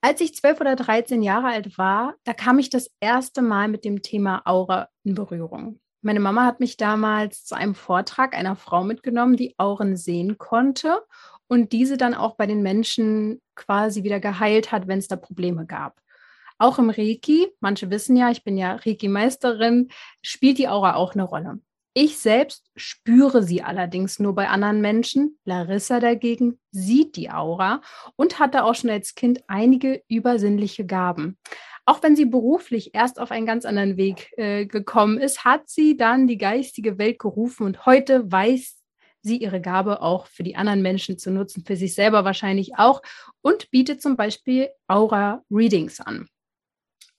Als ich zwölf oder dreizehn Jahre alt war, da kam ich das erste Mal mit dem Thema Aura in Berührung. Meine Mama hat mich damals zu einem Vortrag einer Frau mitgenommen, die Auren sehen konnte und diese dann auch bei den Menschen quasi wieder geheilt hat, wenn es da Probleme gab. Auch im Reiki, manche wissen ja, ich bin ja Reiki-Meisterin, spielt die Aura auch eine Rolle. Ich selbst spüre sie allerdings nur bei anderen Menschen. Larissa dagegen sieht die Aura und hatte auch schon als Kind einige übersinnliche Gaben. Auch wenn sie beruflich erst auf einen ganz anderen Weg äh, gekommen ist, hat sie dann die geistige Welt gerufen und heute weiß sie ihre Gabe auch für die anderen Menschen zu nutzen, für sich selber wahrscheinlich auch und bietet zum Beispiel Aura-Readings an.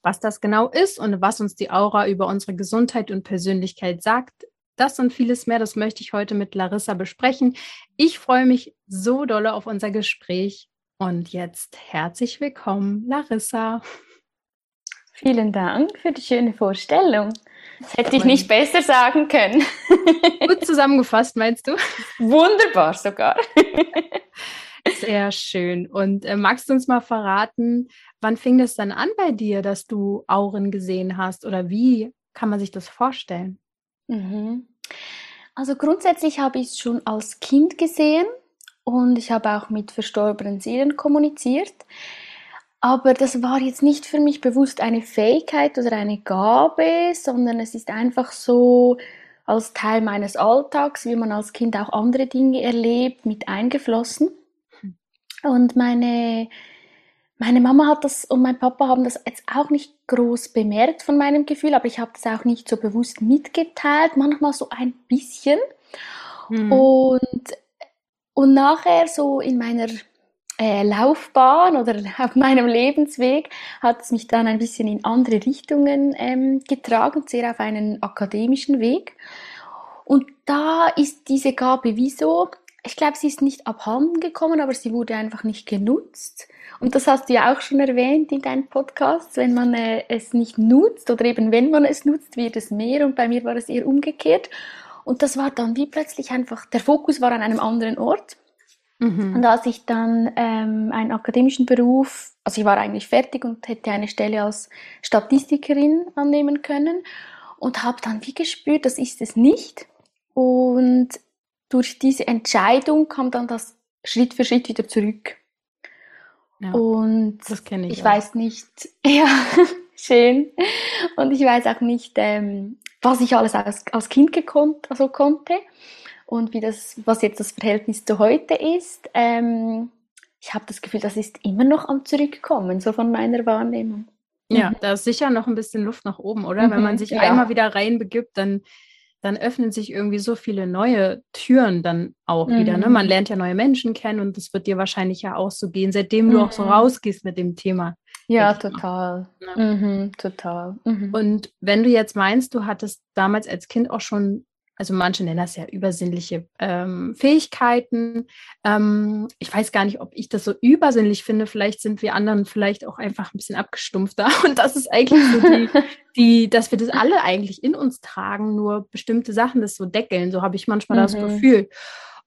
Was das genau ist und was uns die Aura über unsere Gesundheit und Persönlichkeit sagt, das und vieles mehr, das möchte ich heute mit Larissa besprechen. Ich freue mich so dolle auf unser Gespräch. Und jetzt herzlich willkommen, Larissa. Vielen Dank für die schöne Vorstellung. Das hätte ich nicht besser sagen können. Gut zusammengefasst, meinst du? Wunderbar sogar. Sehr schön. Und äh, magst du uns mal verraten, wann fing das dann an bei dir, dass du Auren gesehen hast? Oder wie kann man sich das vorstellen? Mhm. Also grundsätzlich habe ich es schon als Kind gesehen und ich habe auch mit verstorbenen Seelen kommuniziert. Aber das war jetzt nicht für mich bewusst eine Fähigkeit oder eine Gabe, sondern es ist einfach so als Teil meines Alltags, wie man als Kind auch andere Dinge erlebt, mit eingeflossen. Hm. Und meine meine Mama hat das und mein Papa haben das jetzt auch nicht groß bemerkt von meinem Gefühl, aber ich habe das auch nicht so bewusst mitgeteilt, manchmal so ein bisschen. Mhm. Und, und nachher so in meiner äh, Laufbahn oder auf meinem Lebensweg hat es mich dann ein bisschen in andere Richtungen ähm, getragen, sehr auf einen akademischen Weg. Und da ist diese Gabe wie so, ich glaube, sie ist nicht abhanden gekommen, aber sie wurde einfach nicht genutzt. Und das hast du ja auch schon erwähnt in deinem Podcast, wenn man äh, es nicht nutzt oder eben wenn man es nutzt, wird es mehr und bei mir war es eher umgekehrt. Und das war dann wie plötzlich einfach, der Fokus war an einem anderen Ort. Mhm. Und als ich dann ähm, einen akademischen Beruf, also ich war eigentlich fertig und hätte eine Stelle als Statistikerin annehmen können und habe dann wie gespürt, das ist es nicht. Und durch diese Entscheidung kam dann das Schritt für Schritt wieder zurück. Ja, und das kenne ich. Ich auch. weiß nicht, ja, schön. Und ich weiß auch nicht, ähm, was ich alles als, als Kind gekonnt, also konnte und wie das, was jetzt das Verhältnis zu heute ist. Ähm, ich habe das Gefühl, das ist immer noch am Zurückkommen, so von meiner Wahrnehmung. Ja, mhm. da ist sicher noch ein bisschen Luft nach oben, oder? Mhm, Wenn man mhm, sich ja. einmal wieder reinbegibt, dann dann öffnen sich irgendwie so viele neue Türen dann auch mhm. wieder. Ne? Man mhm. lernt ja neue Menschen kennen und das wird dir wahrscheinlich ja auch so gehen, seitdem mhm. du auch so mhm. rausgehst mit dem Thema. Ja, total. Ja. Mhm, total. Mhm. Und wenn du jetzt meinst, du hattest damals als Kind auch schon also manche nennen das ja übersinnliche ähm, Fähigkeiten. Ähm, ich weiß gar nicht, ob ich das so übersinnlich finde. Vielleicht sind wir anderen vielleicht auch einfach ein bisschen abgestumpfter. Und das ist eigentlich so die, die dass wir das alle eigentlich in uns tragen, nur bestimmte Sachen das so deckeln. So habe ich manchmal mhm. das Gefühl.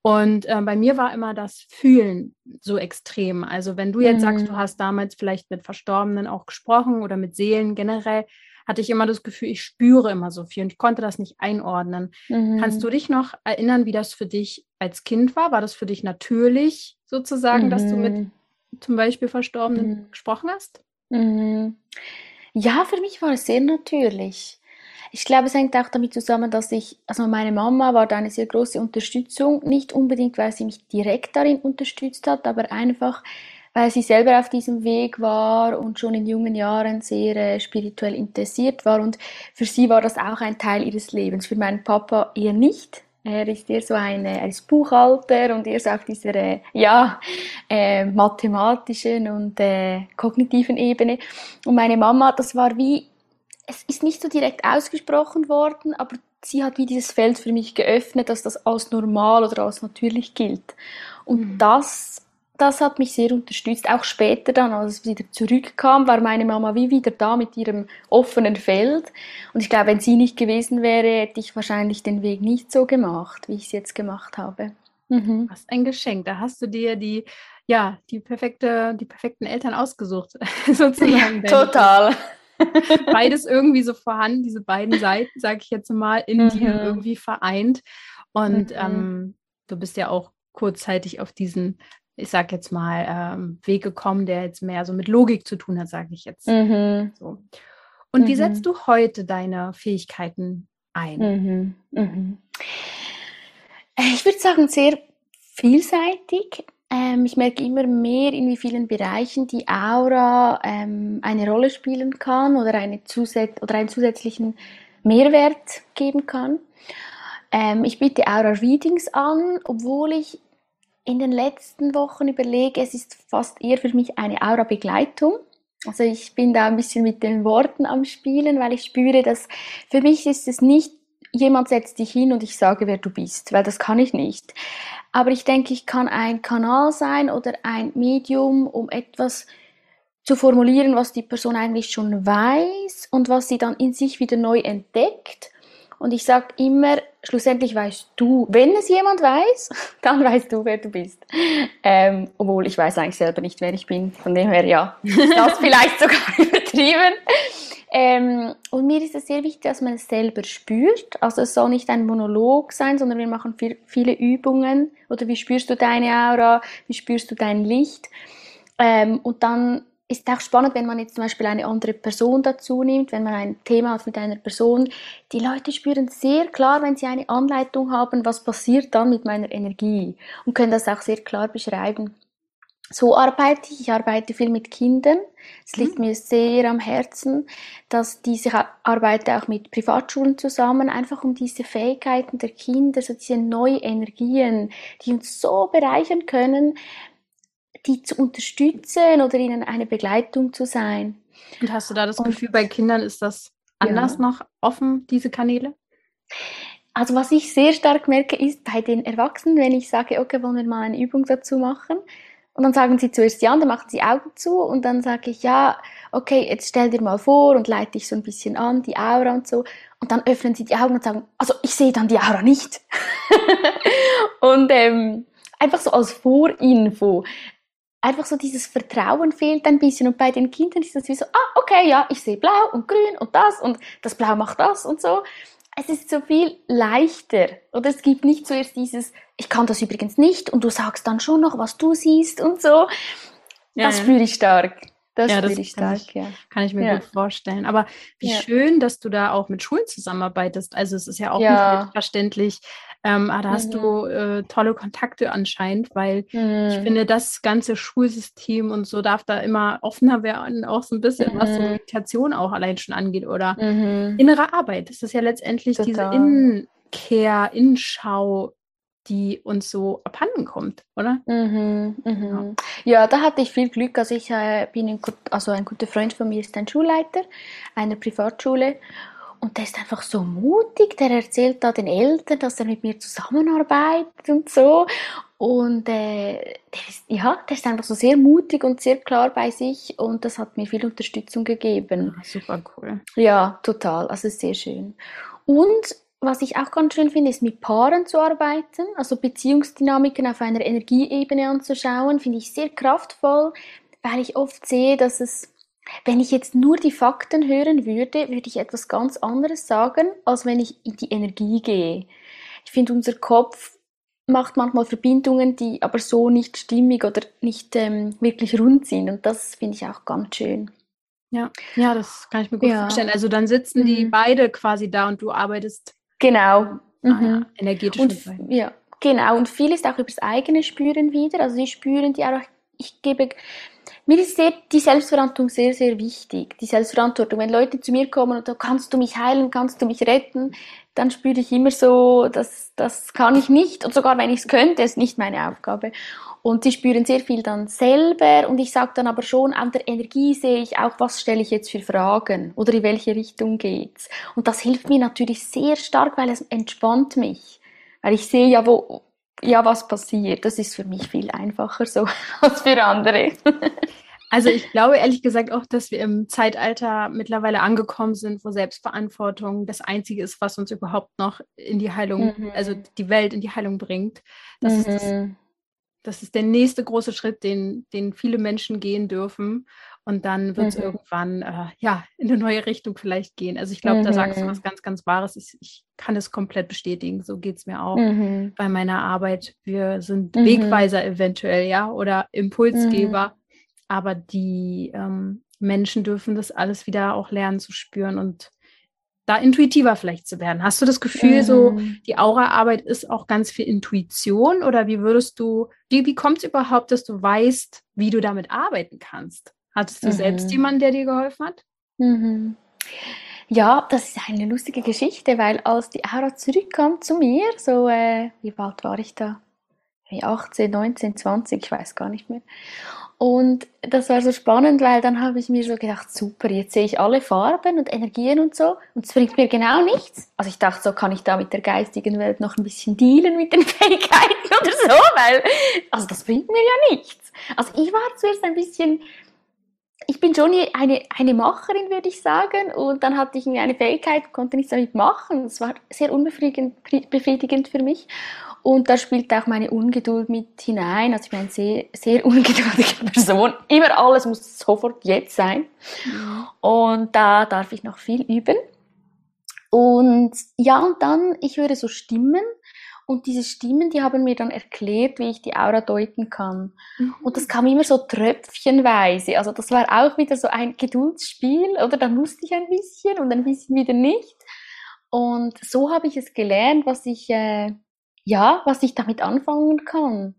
Und äh, bei mir war immer das Fühlen so extrem. Also wenn du jetzt mhm. sagst, du hast damals vielleicht mit Verstorbenen auch gesprochen oder mit Seelen generell, hatte ich immer das Gefühl, ich spüre immer so viel und ich konnte das nicht einordnen. Mhm. Kannst du dich noch erinnern, wie das für dich als Kind war? War das für dich natürlich sozusagen, mhm. dass du mit mhm. zum Beispiel Verstorbenen mhm. gesprochen hast? Mhm. Ja, für mich war es sehr natürlich. Ich glaube, es hängt auch damit zusammen, dass ich, also meine Mama war da eine sehr große Unterstützung, nicht unbedingt, weil sie mich direkt darin unterstützt hat, aber einfach, weil sie selber auf diesem Weg war und schon in jungen Jahren sehr äh, spirituell interessiert war. Und für sie war das auch ein Teil ihres Lebens. Für meinen Papa eher nicht. Er ist eher so ein, er ist Buchhalter und eher so auf dieser, äh, ja, äh, mathematischen und äh, kognitiven Ebene. Und meine Mama, das war wie es ist nicht so direkt ausgesprochen worden, aber sie hat wie dieses Feld für mich geöffnet, dass das als normal oder als natürlich gilt. Und mhm. das, das hat mich sehr unterstützt. Auch später dann, als es wieder zurückkam, war meine Mama wie wieder da mit ihrem offenen Feld. Und ich glaube, wenn sie nicht gewesen wäre, hätte ich wahrscheinlich den Weg nicht so gemacht, wie ich es jetzt gemacht habe. Mhm. Was ein Geschenk. Da hast du dir die, ja, die perfekte, die perfekten Eltern ausgesucht, sozusagen. Ja, total. Beides irgendwie so vorhanden, diese beiden Seiten, sage ich jetzt mal, in mhm. dir irgendwie vereint. Und mhm. ähm, du bist ja auch kurzzeitig auf diesen, ich sag jetzt mal, ähm, Weg gekommen, der jetzt mehr so mit Logik zu tun hat, sage ich jetzt. Mhm. So. Und wie setzt mhm. du heute deine Fähigkeiten ein? Mhm. Mhm. Ich würde sagen, sehr vielseitig. Ähm, ich merke immer mehr, in wie vielen Bereichen die Aura ähm, eine Rolle spielen kann oder, eine Zusät oder einen zusätzlichen Mehrwert geben kann. Ähm, ich biete Aura-Readings an, obwohl ich in den letzten Wochen überlege, es ist fast eher für mich eine Aura-Begleitung. Also ich bin da ein bisschen mit den Worten am Spielen, weil ich spüre, dass für mich ist es nicht jemand setzt dich hin und ich sage, wer du bist, weil das kann ich nicht. Aber ich denke, ich kann ein Kanal sein oder ein Medium, um etwas zu formulieren, was die Person eigentlich schon weiß und was sie dann in sich wieder neu entdeckt. Und ich sage immer, schlussendlich weißt du, wenn es jemand weiß, dann weißt du, wer du bist. Ähm, obwohl ich weiß eigentlich selber nicht, wer ich bin. Von dem her, ja, das vielleicht sogar übertrieben. Ähm, und mir ist es sehr wichtig, dass man es selber spürt. Also es soll nicht ein Monolog sein, sondern wir machen viel, viele Übungen. Oder wie spürst du deine Aura? Wie spürst du dein Licht? Ähm, und dann ist auch spannend, wenn man jetzt zum Beispiel eine andere Person dazu nimmt, wenn man ein Thema hat mit einer Person. Die Leute spüren sehr klar, wenn sie eine Anleitung haben, was passiert dann mit meiner Energie und können das auch sehr klar beschreiben so arbeite ich. Ich arbeite viel mit Kindern. Es liegt mhm. mir sehr am Herzen, dass diese arbeite auch mit Privatschulen zusammen, einfach um diese Fähigkeiten der Kinder, so diese neuen Energien, die uns so bereichern können, die zu unterstützen oder ihnen eine Begleitung zu sein. Und hast du da das Und, Gefühl, bei Kindern ist das anders ja. noch offen, diese Kanäle? Also was ich sehr stark merke, ist bei den Erwachsenen, wenn ich sage, okay, wollen wir mal eine Übung dazu machen, und dann sagen sie zuerst ja und dann machen sie Augen zu und dann sage ich, ja, okay, jetzt stell dir mal vor und leite dich so ein bisschen an, die Aura und so. Und dann öffnen sie die Augen und sagen, also ich sehe dann die Aura nicht. und ähm, einfach so als Vorinfo. Einfach so dieses Vertrauen fehlt ein bisschen. Und bei den Kindern ist das wie so, ah, okay, ja, ich sehe blau und grün und das und das Blau macht das und so es ist so viel leichter. Oder es gibt nicht zuerst dieses, ich kann das übrigens nicht und du sagst dann schon noch, was du siehst und so. Ja, das ja. spüre ich stark. Das ja, das ich stark, ich, ja. Kann ich mir ja. gut vorstellen. Aber wie schön, dass du da auch mit Schulen zusammenarbeitest. Also es ist ja auch nicht selbstverständlich, ähm, ah, da hast mhm. du äh, tolle Kontakte anscheinend, weil mhm. ich finde, das ganze Schulsystem und so darf da immer offener werden, auch so ein bisschen, mhm. was so mhm. Meditation auch allein schon angeht oder mhm. innere Arbeit. Das ist ja letztendlich Total. diese Innenkehr, Innenschau, die uns so abhanden kommt, oder? Mhm, mhm. Ja. ja. da hatte ich viel Glück. Also ich äh, bin ein, also ein guter Freund von mir ist ein Schulleiter einer Privatschule und der ist einfach so mutig, der erzählt da den Eltern, dass er mit mir zusammenarbeitet und so. Und äh, der, ist, ja, der ist einfach so sehr mutig und sehr klar bei sich und das hat mir viel Unterstützung gegeben. Ja, super cool. Ja, total. Also sehr schön. Und was ich auch ganz schön finde, ist mit Paaren zu arbeiten, also Beziehungsdynamiken auf einer Energieebene anzuschauen, finde ich sehr kraftvoll, weil ich oft sehe, dass es wenn ich jetzt nur die Fakten hören würde, würde ich etwas ganz anderes sagen, als wenn ich in die Energie gehe. Ich finde, unser Kopf macht manchmal Verbindungen, die aber so nicht stimmig oder nicht ähm, wirklich rund sind. Und das finde ich auch ganz schön. Ja, ja, das kann ich mir gut ja. vorstellen. Also dann sitzen die mhm. beide quasi da und du arbeitest genau mhm. energetisch. Und, ja, genau. Und viel ist auch über das eigene Spüren wieder. Also sie spüren die auch. Ich gebe mir ist sehr, die Selbstverantwortung sehr, sehr wichtig. Die Selbstverantwortung. Wenn Leute zu mir kommen und sagen, kannst du mich heilen, kannst du mich retten, dann spüre ich immer so, dass das kann ich nicht. Und sogar wenn ich es könnte, ist nicht meine Aufgabe. Und sie spüren sehr viel dann selber und ich sage dann aber schon, an der Energie sehe ich auch, was stelle ich jetzt für Fragen oder in welche Richtung geht's. Und das hilft mir natürlich sehr stark, weil es entspannt mich. Weil ich sehe ja, wo, ja, was passiert. Das ist für mich viel einfacher so als für andere. Also ich glaube ehrlich gesagt auch, dass wir im Zeitalter mittlerweile angekommen sind, wo Selbstverantwortung das Einzige ist, was uns überhaupt noch in die Heilung, mhm. also die Welt in die Heilung bringt. Das, mhm. ist das, mhm. das ist der nächste große Schritt, den, den viele Menschen gehen dürfen. Und dann wird es mhm. irgendwann äh, ja, in eine neue Richtung vielleicht gehen. Also ich glaube, da sagst du mhm. was ganz, ganz Wahres. Ich, ich kann es komplett bestätigen. So geht es mir auch mhm. bei meiner Arbeit. Wir sind Wegweiser eventuell, ja, oder Impulsgeber aber die ähm, Menschen dürfen das alles wieder auch lernen zu spüren und da intuitiver vielleicht zu werden. Hast du das Gefühl, mhm. so die Aura-Arbeit ist auch ganz viel Intuition oder wie würdest du, wie, wie kommt es überhaupt, dass du weißt, wie du damit arbeiten kannst? Hattest du mhm. selbst jemanden, der dir geholfen hat? Mhm. Ja, das ist eine lustige Geschichte, weil als die Aura zurückkam zu mir, so, äh, wie alt war ich da? 18, 19, 20, ich weiß gar nicht mehr. Und das war so spannend, weil dann habe ich mir so gedacht, super, jetzt sehe ich alle Farben und Energien und so und es bringt mir genau nichts. Also ich dachte, so kann ich da mit der geistigen Welt noch ein bisschen dealen mit den Fähigkeiten oder so, weil, also das bringt mir ja nichts. Also ich war zuerst ein bisschen, ich bin schon eine, eine Macherin, würde ich sagen, und dann hatte ich eine Fähigkeit, konnte nichts damit machen. Es war sehr unbefriedigend für mich. Und da spielt auch meine Ungeduld mit hinein. Also ich bin eine sehr, sehr ungeduldige Person. Immer alles muss sofort jetzt sein. Mhm. Und da darf ich noch viel üben. Und ja, und dann, ich höre so Stimmen. Und diese Stimmen, die haben mir dann erklärt, wie ich die Aura deuten kann. Mhm. Und das kam immer so tröpfchenweise. Also das war auch wieder so ein Geduldsspiel, oder? Dann wusste ich ein bisschen und ein bisschen wieder nicht. Und so habe ich es gelernt, was ich äh, ja, was ich damit anfangen kann.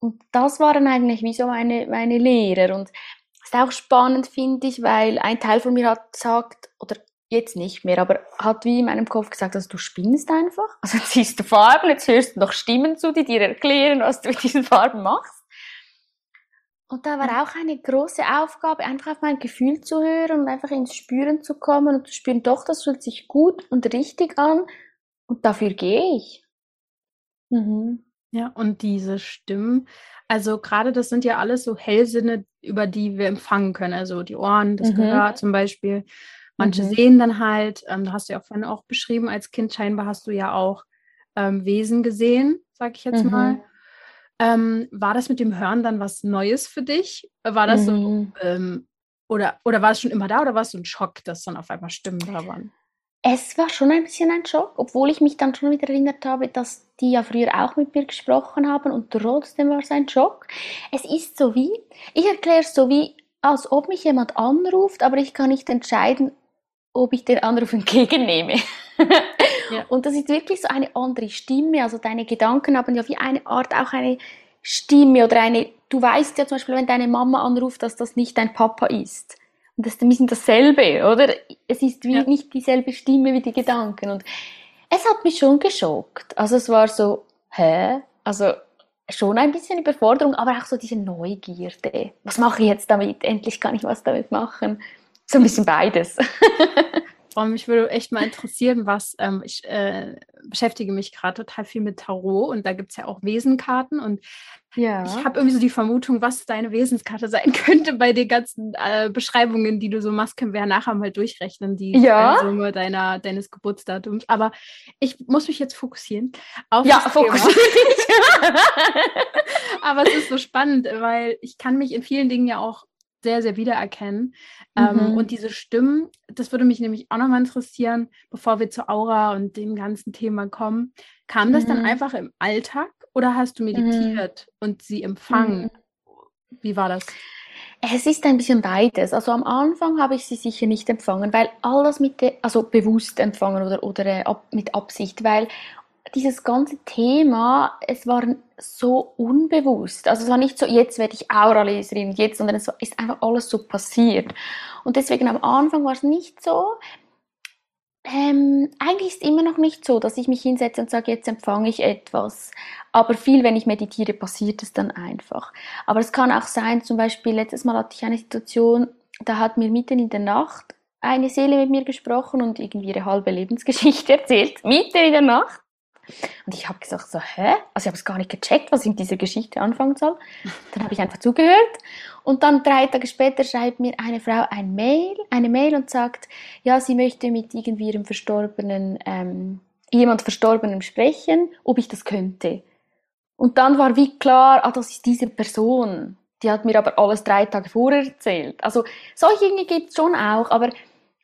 Und das waren eigentlich wie so meine, meine Lehrer. Und das ist auch spannend, finde ich, weil ein Teil von mir hat gesagt, oder jetzt nicht mehr, aber hat wie in meinem Kopf gesagt, also du spinnst einfach. Also jetzt siehst du Farben, jetzt hörst du noch Stimmen zu, die dir erklären, was du mit diesen Farben machst. Und da war auch eine große Aufgabe, einfach auf mein Gefühl zu hören und einfach ins Spüren zu kommen und zu spüren, doch, das fühlt sich gut und richtig an und dafür gehe ich. Mhm. Ja, und diese Stimmen, also gerade das sind ja alles so Hellsinne, über die wir empfangen können. Also die Ohren, das mhm. Gehör zum Beispiel. Manche mhm. sehen dann halt, ähm, da hast du ja auch vorhin auch beschrieben, als Kind scheinbar hast du ja auch ähm, Wesen gesehen, sag ich jetzt mhm. mal. Ähm, war das mit dem Hören dann was Neues für dich? War das so, mhm. ähm, oder, oder war es schon immer da oder war es so ein Schock, dass dann auf einmal Stimmen da waren? Es war schon ein bisschen ein Schock, obwohl ich mich dann schon wieder erinnert habe, dass die ja früher auch mit mir gesprochen haben und trotzdem war es ein Schock. Es ist so wie, ich erkläre es so wie, als ob mich jemand anruft, aber ich kann nicht entscheiden, ob ich den Anruf entgegennehme. ja. Und das ist wirklich so eine andere Stimme. Also deine Gedanken haben ja wie eine Art auch eine Stimme oder eine, du weißt ja zum Beispiel, wenn deine Mama anruft, dass das nicht dein Papa ist. Und das ist ein bisschen dasselbe, oder? Es ist wie ja. nicht dieselbe Stimme wie die Gedanken. Und es hat mich schon geschockt. Also es war so, hä? Also schon ein bisschen Überforderung, aber auch so diese Neugierde. Was mache ich jetzt damit? Endlich kann ich was damit machen. So ein bisschen beides. Und mich würde echt mal interessieren, was ähm, ich äh, beschäftige mich gerade total viel mit Tarot und da gibt es ja auch Wesenkarten und ja. ich habe irgendwie so die Vermutung, was deine Wesenskarte sein könnte bei den ganzen äh, Beschreibungen, die du so machst, können wir ja nachher mal durchrechnen, die ja. Summe deiner, deines Geburtsdatums. Aber ich muss mich jetzt fokussieren auf Ja, fokussieren. Aber es ist so spannend, weil ich kann mich in vielen Dingen ja auch sehr, sehr wiedererkennen. Ähm, mhm. Und diese Stimmen, das würde mich nämlich auch nochmal interessieren, bevor wir zur Aura und dem ganzen Thema kommen. Kam das mhm. dann einfach im Alltag oder hast du mhm. meditiert mhm. und sie empfangen? Mhm. Wie war das? Es ist ein bisschen beides. Also am Anfang habe ich sie sicher nicht empfangen, weil alles mit, der, also bewusst empfangen oder, oder äh, mit Absicht, weil dieses ganze Thema, es war so unbewusst. Also es war nicht so, jetzt werde ich Auraleserin, jetzt, sondern es ist einfach alles so passiert. Und deswegen am Anfang war es nicht so. Ähm, eigentlich ist es immer noch nicht so, dass ich mich hinsetze und sage, jetzt empfange ich etwas. Aber viel, wenn ich meditiere, passiert es dann einfach. Aber es kann auch sein, zum Beispiel, letztes Mal hatte ich eine Situation, da hat mir mitten in der Nacht eine Seele mit mir gesprochen und irgendwie ihre halbe Lebensgeschichte erzählt, mitten in der Nacht. Und ich habe gesagt so, hä? Also ich habe es gar nicht gecheckt, was ich in dieser Geschichte anfangen soll. Dann habe ich einfach zugehört. Und dann drei Tage später schreibt mir eine Frau ein Mail, eine Mail und sagt, ja, sie möchte mit irgendwie ihrem Verstorbenen, ähm, jemand Verstorbenem sprechen, ob ich das könnte. Und dann war wie klar, ah, das ist diese Person. Die hat mir aber alles drei Tage vorher erzählt. Also solche Dinge gibt es schon auch, aber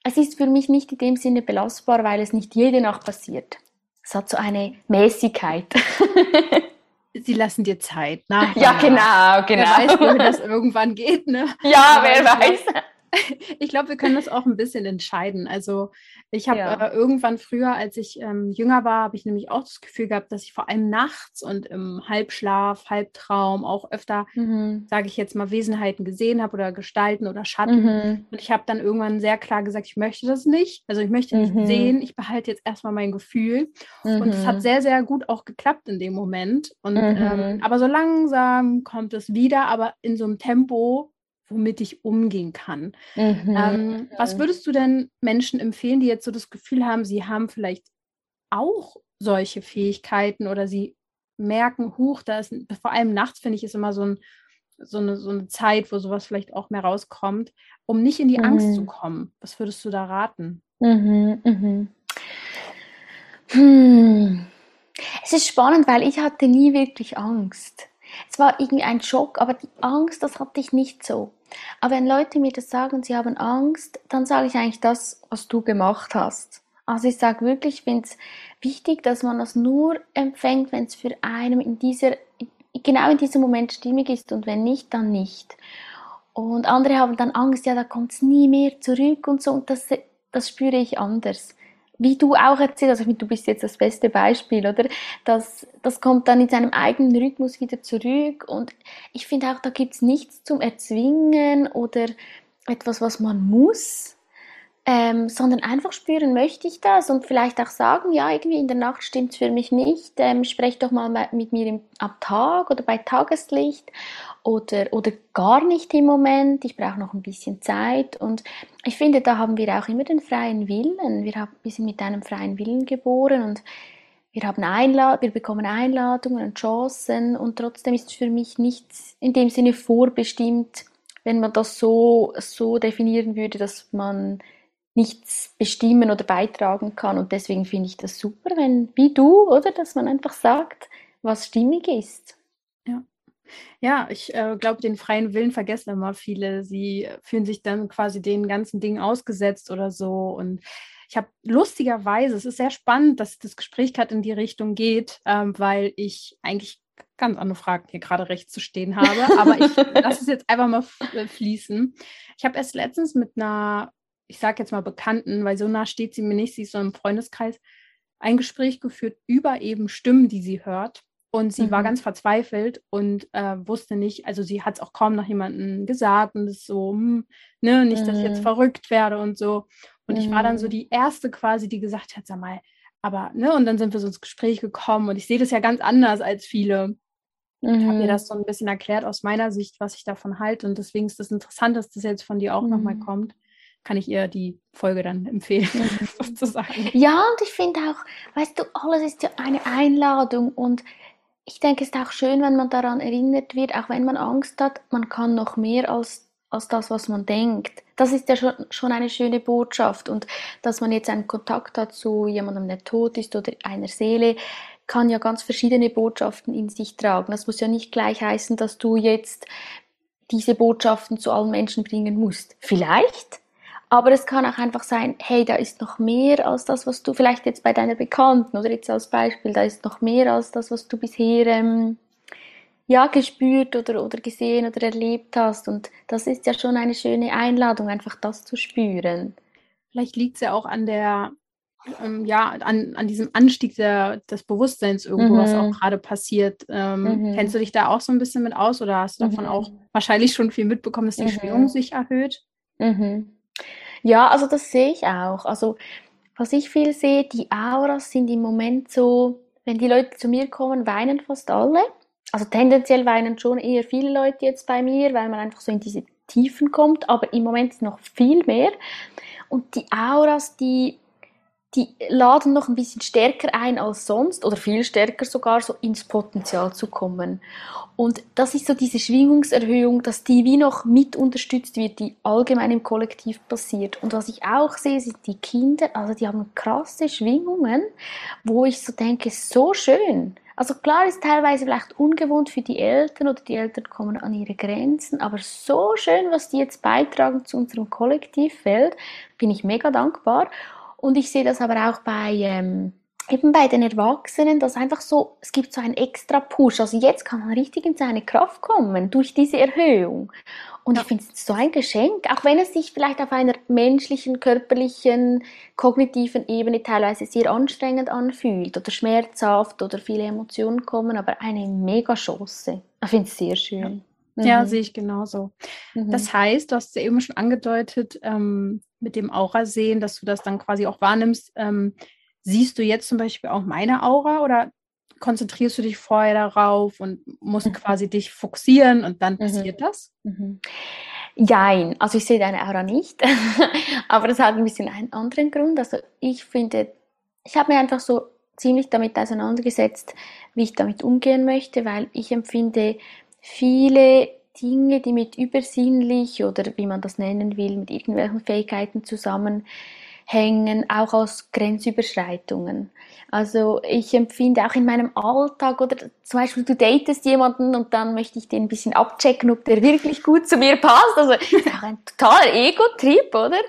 es ist für mich nicht in dem Sinne belastbar, weil es nicht jede Nacht passiert. Es hat so eine Mäßigkeit. Sie lassen dir Zeit. Nach ja, genau, genau. Wer weiß, wie das irgendwann geht, ne? Ja, wer weiß. ich glaube, wir können das auch ein bisschen entscheiden. Also ich habe ja. äh, irgendwann früher, als ich ähm, jünger war, habe ich nämlich auch das Gefühl gehabt, dass ich vor allem nachts und im Halbschlaf, Halbtraum auch öfter, mhm. sage ich jetzt mal, Wesenheiten gesehen habe oder Gestalten oder Schatten. Mhm. Und ich habe dann irgendwann sehr klar gesagt, ich möchte das nicht. Also ich möchte nicht mhm. sehen, ich behalte jetzt erstmal mein Gefühl. Und es hat mhm. sehr, sehr gut auch geklappt in dem Moment. Und ähm, mhm. aber so langsam kommt es wieder, aber in so einem Tempo, womit ich umgehen kann. Mhm. Ähm, was würdest du denn Menschen empfehlen, die jetzt so das Gefühl haben, sie haben vielleicht auch solche Fähigkeiten oder sie merken, huch, da ist vor allem nachts, finde ich, ist immer so, ein, so, eine, so eine Zeit, wo sowas vielleicht auch mehr rauskommt, um nicht in die mhm. Angst zu kommen. Was würdest du da raten? Mhm, mhm. Hm. Es ist spannend, weil ich hatte nie wirklich Angst. Es war irgendwie ein Schock, aber die Angst, das hatte ich nicht so. Aber wenn Leute mir das sagen, sie haben Angst, dann sage ich eigentlich das, was du gemacht hast. Also ich sage wirklich, ich finde es wichtig, dass man das nur empfängt, wenn es für einen in dieser, genau in diesem Moment stimmig ist und wenn nicht, dann nicht. Und andere haben dann Angst, ja, da kommt es nie mehr zurück und so und das, das spüre ich anders wie du auch erzählst, also ich finde, du bist jetzt das beste Beispiel, oder? Das, das kommt dann in seinem eigenen Rhythmus wieder zurück und ich finde auch, da gibt es nichts zum Erzwingen oder etwas, was man muss, ähm, sondern einfach spüren, möchte ich das? Und vielleicht auch sagen, ja, irgendwie in der Nacht stimmt es für mich nicht, ähm, sprech doch mal mit mir im, am Tag oder bei Tageslicht oder, oder gar nicht im Moment, ich brauche noch ein bisschen Zeit. Und ich finde, da haben wir auch immer den freien Willen, wir, haben, wir sind mit einem freien Willen geboren und wir, haben Einlad wir bekommen Einladungen und Chancen. Und trotzdem ist für mich nichts in dem Sinne vorbestimmt, wenn man das so, so definieren würde, dass man nichts bestimmen oder beitragen kann. Und deswegen finde ich das super, wenn, wie du, oder, dass man einfach sagt, was stimmig ist. Ja. Ja, ich äh, glaube, den freien Willen vergessen immer viele. Sie fühlen sich dann quasi den ganzen Dingen ausgesetzt oder so. Und ich habe lustigerweise, es ist sehr spannend, dass das Gespräch gerade in die Richtung geht, ähm, weil ich eigentlich ganz andere Fragen hier gerade rechts zu stehen habe. Aber ich lasse es jetzt einfach mal äh, fließen. Ich habe erst letztens mit einer ich sage jetzt mal Bekannten, weil so nah steht sie mir nicht, sie ist so im Freundeskreis, ein Gespräch geführt über eben Stimmen, die sie hört. Und sie mhm. war ganz verzweifelt und äh, wusste nicht, also sie hat es auch kaum noch jemandem gesagt und es so, hm, ne, nicht, dass ich jetzt mhm. verrückt werde und so. Und mhm. ich war dann so mhm. die Erste quasi, die gesagt hat, sag mal, aber, ne, und dann sind wir so ins Gespräch gekommen und ich sehe das ja ganz anders als viele. Mhm. Ich habe mir das so ein bisschen erklärt aus meiner Sicht, was ich davon halte. Und deswegen ist das interessant, dass das jetzt von dir auch mhm. nochmal kommt kann ich ihr die Folge dann empfehlen, mhm. sozusagen. Ja, und ich finde auch, weißt du, alles ist ja eine Einladung und ich denke, es ist auch schön, wenn man daran erinnert wird, auch wenn man Angst hat, man kann noch mehr als, als das, was man denkt. Das ist ja schon, schon eine schöne Botschaft und dass man jetzt einen Kontakt hat zu jemandem, der tot ist oder einer Seele, kann ja ganz verschiedene Botschaften in sich tragen. Das muss ja nicht gleich heißen, dass du jetzt diese Botschaften zu allen Menschen bringen musst. Vielleicht, aber es kann auch einfach sein, hey, da ist noch mehr als das, was du vielleicht jetzt bei deiner Bekannten oder jetzt als Beispiel, da ist noch mehr als das, was du bisher ähm, ja gespürt oder oder gesehen oder erlebt hast. Und das ist ja schon eine schöne Einladung, einfach das zu spüren. Vielleicht liegt es ja auch an der ähm, ja, an, an diesem Anstieg der, des Bewusstseins irgendwo, mhm. was auch gerade passiert. Ähm, mhm. Kennst du dich da auch so ein bisschen mit aus oder hast du davon mhm. auch wahrscheinlich schon viel mitbekommen, dass die mhm. Schwingung sich erhöht? Mhm. Ja, also das sehe ich auch. Also was ich viel sehe, die Auras sind im Moment so, wenn die Leute zu mir kommen, weinen fast alle. Also tendenziell weinen schon eher viele Leute jetzt bei mir, weil man einfach so in diese Tiefen kommt, aber im Moment noch viel mehr. Und die Auras, die die laden noch ein bisschen stärker ein als sonst oder viel stärker sogar so ins Potenzial zu kommen. Und das ist so diese Schwingungserhöhung, dass die wie noch mit unterstützt wird, die allgemein im Kollektiv passiert. Und was ich auch sehe, sind die Kinder, also die haben krasse Schwingungen, wo ich so denke, so schön. Also klar ist teilweise vielleicht ungewohnt für die Eltern oder die Eltern kommen an ihre Grenzen, aber so schön, was die jetzt beitragen zu unserem Kollektivfeld, bin ich mega dankbar. Und ich sehe das aber auch bei, ähm, eben bei den Erwachsenen, dass einfach so, es gibt so einen extra Push. Also jetzt kann man richtig in seine Kraft kommen durch diese Erhöhung. Und ja. ich finde es so ein Geschenk, auch wenn es sich vielleicht auf einer menschlichen, körperlichen, kognitiven Ebene teilweise sehr anstrengend anfühlt oder schmerzhaft oder viele Emotionen kommen, aber eine mega Chance. Ich finde es sehr schön. Ja, mhm. ja sehe ich genauso. Mhm. Das heißt, du hast es eben schon angedeutet, ähm, mit dem Aura sehen, dass du das dann quasi auch wahrnimmst. Ähm, siehst du jetzt zum Beispiel auch meine Aura oder konzentrierst du dich vorher darauf und musst mhm. quasi dich fokussieren und dann mhm. passiert mhm. das? Mhm. Jein, also ich sehe deine Aura nicht, aber das hat ein bisschen einen anderen Grund. Also ich finde, ich habe mir einfach so ziemlich damit auseinandergesetzt, wie ich damit umgehen möchte, weil ich empfinde viele Dinge, die mit übersinnlich oder wie man das nennen will, mit irgendwelchen Fähigkeiten zusammenhängen, auch aus Grenzüberschreitungen. Also ich empfinde auch in meinem Alltag oder zum Beispiel du datest jemanden und dann möchte ich den ein bisschen abchecken, ob der wirklich gut zu mir passt. Also ist auch ein totaler Ego-Trip, oder?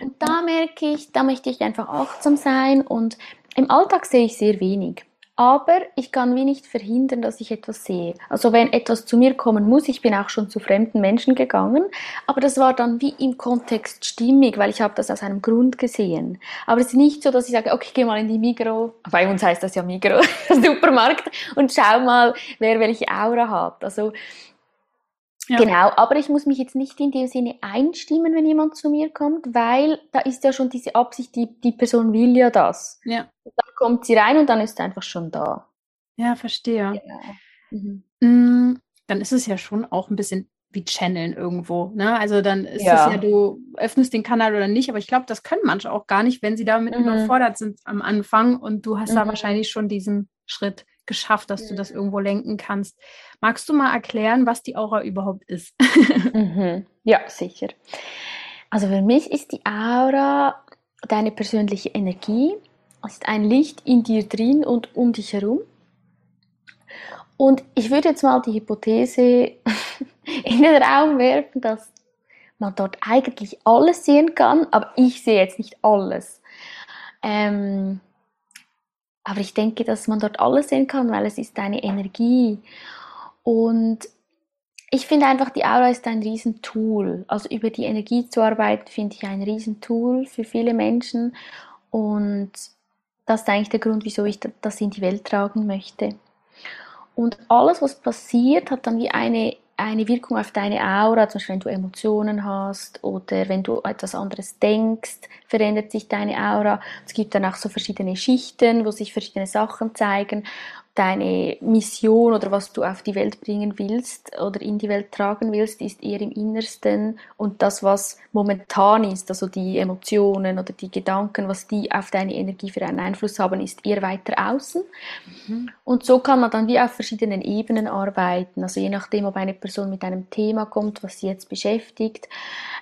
Und da merke ich, da möchte ich einfach achtsam sein und im Alltag sehe ich sehr wenig aber ich kann wie nicht verhindern, dass ich etwas sehe. Also wenn etwas zu mir kommen muss, ich bin auch schon zu fremden Menschen gegangen, aber das war dann wie im Kontext stimmig, weil ich habe das aus einem Grund gesehen. Aber es ist nicht so, dass ich sage, okay, ich gehe mal in die Migro, bei uns heißt das ja Migro, Supermarkt, und schau mal, wer welche Aura hat. Also ja. Genau, aber ich muss mich jetzt nicht in dem Sinne einstimmen, wenn jemand zu mir kommt, weil da ist ja schon diese Absicht, die, die Person will ja das. Ja. Kommt sie rein und dann ist sie einfach schon da. Ja, verstehe. Genau. Mhm. Mm, dann ist es ja schon auch ein bisschen wie Channeln irgendwo. Ne? Also dann ist ja. es ja, du öffnest den Kanal oder nicht, aber ich glaube, das können manche auch gar nicht, wenn sie damit mhm. überfordert sind am Anfang und du hast mhm. da wahrscheinlich schon diesen Schritt geschafft, dass du das irgendwo lenken kannst. Magst du mal erklären, was die Aura überhaupt ist? mhm. Ja, sicher. Also für mich ist die Aura deine persönliche Energie. Es ist ein Licht in dir drin und um dich herum. Und ich würde jetzt mal die Hypothese in den Raum werfen, dass man dort eigentlich alles sehen kann, aber ich sehe jetzt nicht alles. Ähm, aber ich denke, dass man dort alles sehen kann, weil es ist eine Energie. Und ich finde einfach, die Aura ist ein Riesentool. Also über die Energie zu arbeiten, finde ich ein Riesentool für viele Menschen. Und das ist eigentlich der Grund, wieso ich das in die Welt tragen möchte. Und alles, was passiert, hat dann wie eine eine Wirkung auf deine Aura, zum Beispiel wenn du Emotionen hast oder wenn du etwas anderes denkst, verändert sich deine Aura. Es gibt dann auch so verschiedene Schichten, wo sich verschiedene Sachen zeigen deine Mission oder was du auf die Welt bringen willst oder in die Welt tragen willst, ist eher im Innersten und das, was momentan ist, also die Emotionen oder die Gedanken, was die auf deine Energie für einen Einfluss haben, ist eher weiter außen. Mhm. Und so kann man dann wie auf verschiedenen Ebenen arbeiten, also je nachdem, ob eine Person mit einem Thema kommt, was sie jetzt beschäftigt,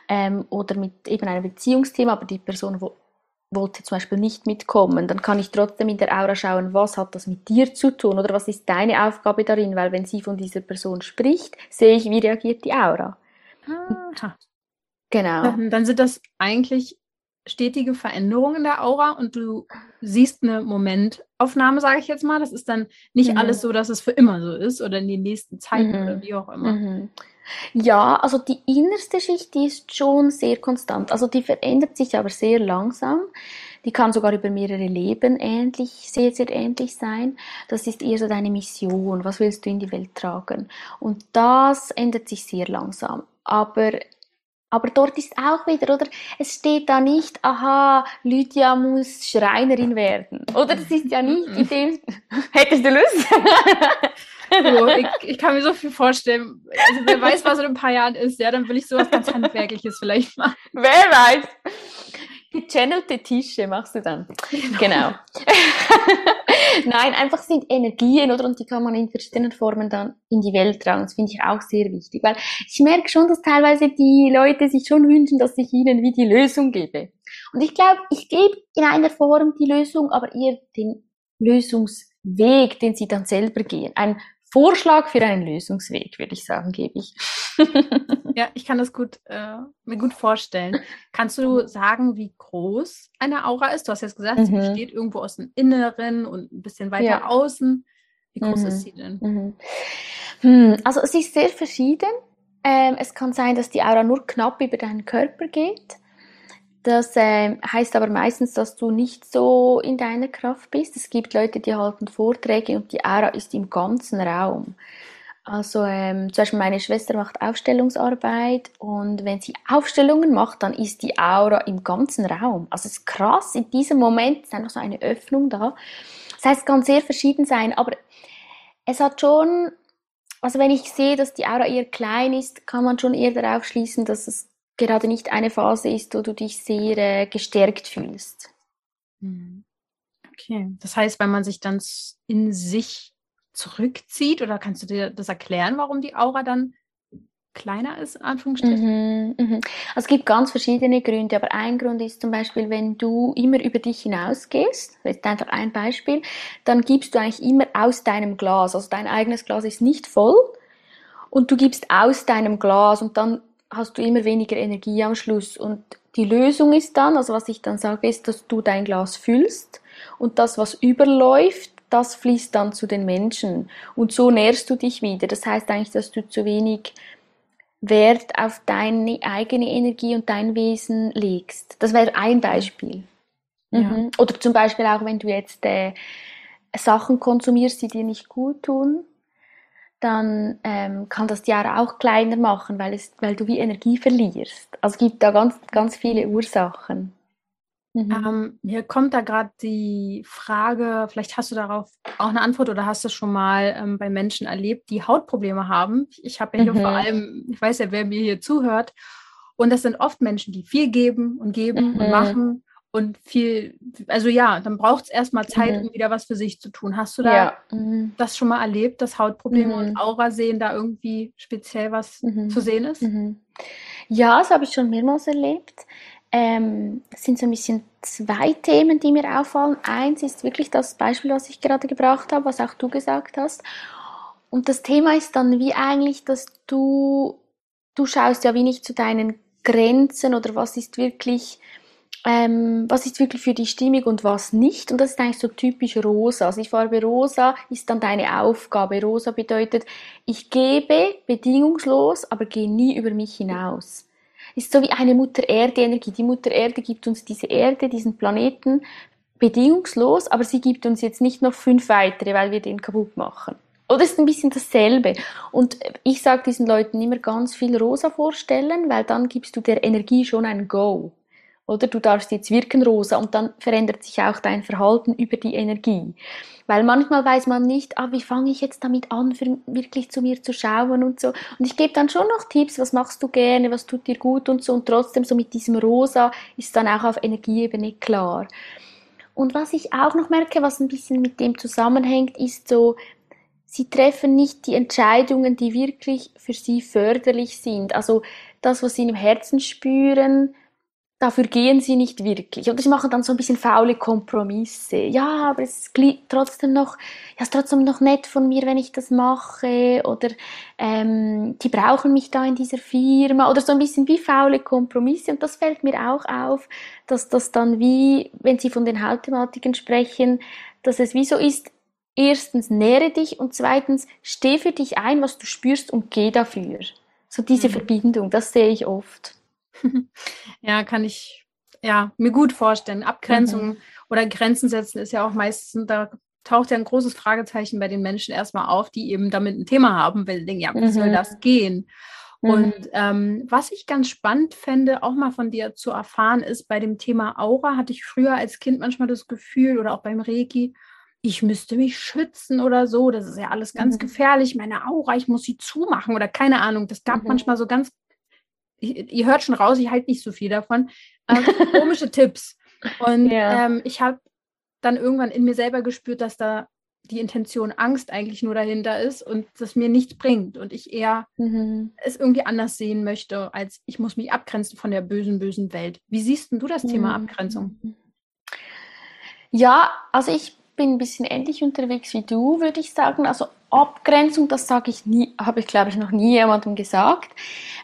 ähm, oder mit eben einem Beziehungsthema, aber die Person, wo wollte zum Beispiel nicht mitkommen, dann kann ich trotzdem in der Aura schauen, was hat das mit dir zu tun oder was ist deine Aufgabe darin, weil wenn sie von dieser Person spricht, sehe ich, wie reagiert die Aura. Aha. Genau. Dann sind das eigentlich stetige Veränderungen in der Aura und du siehst eine Momentaufnahme, sage ich jetzt mal. Das ist dann nicht mhm. alles so, dass es für immer so ist oder in die nächsten Zeiten mhm. oder wie auch immer. Mhm. Ja, also die innerste Schicht, die ist schon sehr konstant. Also die verändert sich aber sehr langsam. Die kann sogar über mehrere Leben ähnlich, sehr, sehr ähnlich sein. Das ist eher so deine Mission. Was willst du in die Welt tragen? Und das ändert sich sehr langsam. Aber Aber dort ist auch wieder, oder? Es steht da nicht, aha, Lydia muss Schreinerin werden. Oder das ist ja nicht in dem. Hättest du Lust? So, ich, ich, kann mir so viel vorstellen. Also wer weiß, was in ein paar Jahren ist, ja, dann will ich sowas ganz Handwerkliches vielleicht machen. Wer weiß. Gechannelte Tische machst du dann. Genau. genau. Nein, einfach sind Energien, oder? Und die kann man in verschiedenen Formen dann in die Welt tragen. Das finde ich auch sehr wichtig, weil ich merke schon, dass teilweise die Leute sich schon wünschen, dass ich ihnen wie die Lösung gebe. Und ich glaube, ich gebe in einer Form die Lösung, aber eher den Lösungsweg, den sie dann selber gehen. Ein Vorschlag für einen Lösungsweg, würde ich sagen, gebe ich. ja, ich kann das gut, äh, mir gut vorstellen. Kannst du sagen, wie groß eine Aura ist? Du hast jetzt gesagt, mhm. sie besteht irgendwo aus dem Inneren und ein bisschen weiter ja. außen. Wie groß mhm. ist sie denn? Mhm. Hm, also sie ist sehr verschieden. Ähm, es kann sein, dass die Aura nur knapp über deinen Körper geht. Das äh, heißt aber meistens, dass du nicht so in deiner Kraft bist. Es gibt Leute, die halten Vorträge und die Aura ist im ganzen Raum. Also ähm, zum Beispiel meine Schwester macht Aufstellungsarbeit und wenn sie Aufstellungen macht, dann ist die Aura im ganzen Raum. Also es ist krass, in diesem Moment ist einfach so eine Öffnung da. Das heißt, es kann sehr verschieden sein, aber es hat schon, also wenn ich sehe, dass die Aura eher klein ist, kann man schon eher darauf schließen, dass es gerade nicht eine Phase ist, wo du dich sehr äh, gestärkt fühlst. Hm. Okay, das heißt, wenn man sich dann in sich zurückzieht, oder kannst du dir das erklären, warum die Aura dann kleiner ist, Anführungsstrichen? Mhm, mhm. Also es gibt ganz verschiedene Gründe, aber ein Grund ist zum Beispiel, wenn du immer über dich hinausgehst, das ist einfach ein Beispiel, dann gibst du eigentlich immer aus deinem Glas, also dein eigenes Glas ist nicht voll und du gibst aus deinem Glas und dann hast du immer weniger Energie am Schluss. Und die Lösung ist dann, also was ich dann sage, ist, dass du dein Glas füllst und das, was überläuft, das fließt dann zu den Menschen. Und so nährst du dich wieder. Das heißt eigentlich, dass du zu wenig Wert auf deine eigene Energie und dein Wesen legst. Das wäre ein Beispiel. Ja. Mhm. Oder zum Beispiel auch, wenn du jetzt äh, Sachen konsumierst, die dir nicht gut tun, dann ähm, kann das die Jahre auch kleiner machen, weil, es, weil du wie Energie verlierst. Also es gibt da ganz, ganz viele Ursachen. Mhm. Ähm, mir kommt da gerade die Frage, vielleicht hast du darauf auch eine Antwort oder hast du schon mal ähm, bei Menschen erlebt, die Hautprobleme haben. Ich habe ja hier mhm. vor allem, ich weiß ja, wer mir hier zuhört. Und das sind oft Menschen, die viel geben und geben mhm. und machen und viel, also ja, dann braucht es erstmal Zeit, mhm. um wieder was für sich zu tun. Hast du da ja. mhm. das schon mal erlebt, dass Hautprobleme mhm. und Aura sehen da irgendwie speziell was mhm. zu sehen ist? Mhm. Ja, das habe ich schon mehrmals erlebt. Ähm, es sind so ein bisschen zwei Themen, die mir auffallen. Eins ist wirklich das Beispiel, was ich gerade gebracht habe, was auch du gesagt hast. Und das Thema ist dann wie eigentlich, dass du, du schaust ja wie nicht zu deinen Grenzen oder was ist wirklich ähm, was ist wirklich für dich stimmig und was nicht. Und das ist eigentlich so typisch rosa. Also die Farbe rosa ist dann deine Aufgabe. Rosa bedeutet, ich gebe bedingungslos, aber gehe nie über mich hinaus. Ist so wie eine Mutter Erde Energie. Die Mutter Erde gibt uns diese Erde, diesen Planeten bedingungslos, aber sie gibt uns jetzt nicht noch fünf weitere, weil wir den kaputt machen. Oder ist ein bisschen dasselbe. Und ich sage diesen Leuten immer ganz viel rosa vorstellen, weil dann gibst du der Energie schon ein Go. Oder du darfst jetzt wirken rosa und dann verändert sich auch dein Verhalten über die Energie. Weil manchmal weiß man nicht, ah, wie fange ich jetzt damit an, für, wirklich zu mir zu schauen und so. Und ich gebe dann schon noch Tipps, was machst du gerne, was tut dir gut und so. Und trotzdem so mit diesem Rosa ist dann auch auf Energieebene klar. Und was ich auch noch merke, was ein bisschen mit dem zusammenhängt, ist so, sie treffen nicht die Entscheidungen, die wirklich für sie förderlich sind. Also das, was sie im Herzen spüren, dafür gehen sie nicht wirklich. Oder sie machen dann so ein bisschen faule Kompromisse. Ja, aber es ist trotzdem noch, ja, ist trotzdem noch nett von mir, wenn ich das mache. Oder ähm, die brauchen mich da in dieser Firma. Oder so ein bisschen wie faule Kompromisse. Und das fällt mir auch auf, dass das dann wie, wenn sie von den Hautthematiken sprechen, dass es wie so ist, erstens nähre dich und zweitens steh für dich ein, was du spürst und geh dafür. So diese mhm. Verbindung, das sehe ich oft. ja, kann ich ja, mir gut vorstellen. Abgrenzung mhm. oder Grenzen setzen ist ja auch meistens, da taucht ja ein großes Fragezeichen bei den Menschen erstmal auf, die eben damit ein Thema haben, weil sie denken, ja, wie mhm. soll das gehen? Mhm. Und ähm, was ich ganz spannend fände, auch mal von dir zu erfahren, ist bei dem Thema Aura, hatte ich früher als Kind manchmal das Gefühl oder auch beim Reiki, ich müsste mich schützen oder so. Das ist ja alles ganz mhm. gefährlich. Meine Aura, ich muss sie zumachen oder keine Ahnung. Das gab mhm. manchmal so ganz, ihr hört schon raus, ich halte nicht so viel davon. Ähm, komische Tipps. Und ja. ähm, ich habe dann irgendwann in mir selber gespürt, dass da die Intention Angst eigentlich nur dahinter ist und das mir nichts bringt und ich eher mhm. es irgendwie anders sehen möchte, als ich muss mich abgrenzen von der bösen, bösen Welt. Wie siehst du das mhm. Thema Abgrenzung? Ja, also ich bin ein bisschen ähnlich unterwegs wie du, würde ich sagen. Also Abgrenzung, das sage ich nie, habe ich glaube ich noch nie jemandem gesagt,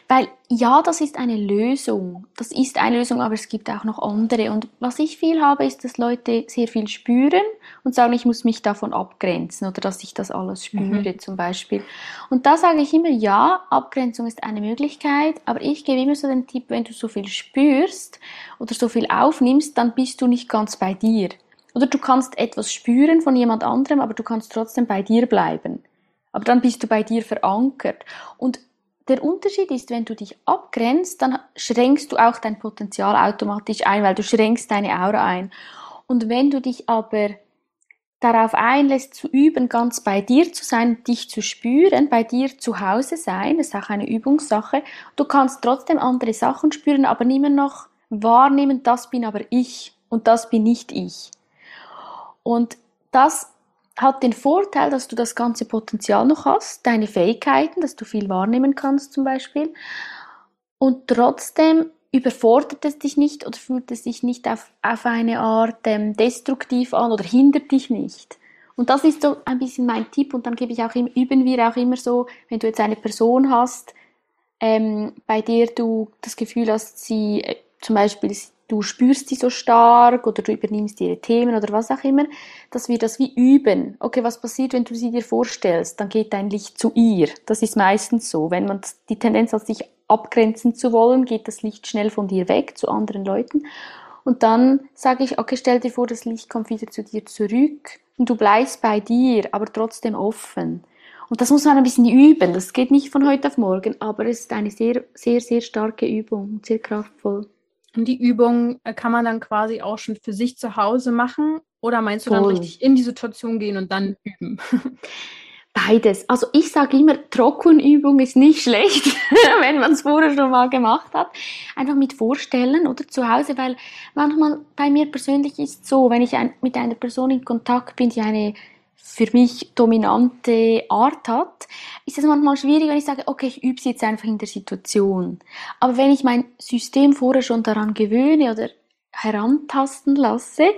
weil ja, das ist eine Lösung. Das ist eine Lösung, aber es gibt auch noch andere. Und was ich viel habe, ist, dass Leute sehr viel spüren und sagen, ich muss mich davon abgrenzen oder dass ich das alles spüre mhm. zum Beispiel. Und da sage ich immer, ja, Abgrenzung ist eine Möglichkeit, aber ich gebe immer so den Tipp, wenn du so viel spürst oder so viel aufnimmst, dann bist du nicht ganz bei dir. Oder du kannst etwas spüren von jemand anderem, aber du kannst trotzdem bei dir bleiben. Aber dann bist du bei dir verankert. Und der Unterschied ist, wenn du dich abgrenzt, dann schränkst du auch dein Potenzial automatisch ein, weil du schränkst deine Aura ein. Und wenn du dich aber darauf einlässt, zu üben, ganz bei dir zu sein, dich zu spüren, bei dir zu Hause sein, das ist auch eine Übungssache. Du kannst trotzdem andere Sachen spüren, aber immer noch wahrnehmen, das bin aber ich und das bin nicht ich. Und das hat den Vorteil, dass du das ganze Potenzial noch hast, deine Fähigkeiten, dass du viel wahrnehmen kannst zum Beispiel. Und trotzdem überfordert es dich nicht oder fühlt es dich nicht auf, auf eine Art ähm, destruktiv an oder hindert dich nicht. Und das ist so ein bisschen mein Tipp und dann gebe ich auch üben wir auch immer so, wenn du jetzt eine Person hast, ähm, bei der du das Gefühl hast, sie äh, zum Beispiel du spürst sie so stark oder du übernimmst ihre Themen oder was auch immer, dass wir das wie üben. Okay, was passiert, wenn du sie dir vorstellst? Dann geht dein Licht zu ihr. Das ist meistens so. Wenn man die Tendenz hat, sich abgrenzen zu wollen, geht das Licht schnell von dir weg zu anderen Leuten. Und dann sage ich, okay, stell dir vor, das Licht kommt wieder zu dir zurück und du bleibst bei dir, aber trotzdem offen. Und das muss man ein bisschen üben. Das geht nicht von heute auf morgen, aber es ist eine sehr, sehr, sehr starke Übung, sehr kraftvoll. Und die Übung äh, kann man dann quasi auch schon für sich zu Hause machen? Oder meinst du Voll. dann richtig in die Situation gehen und dann üben? Beides. Also ich sage immer, Trockenübung ist nicht schlecht, wenn man es vorher schon mal gemacht hat. Einfach mit vorstellen oder zu Hause, weil manchmal bei mir persönlich ist so, wenn ich ein, mit einer Person in Kontakt bin, die eine für mich dominante Art hat, ist es manchmal schwierig, wenn ich sage, okay, ich übe sie jetzt einfach in der Situation. Aber wenn ich mein System vorher schon daran gewöhne oder herantasten lasse,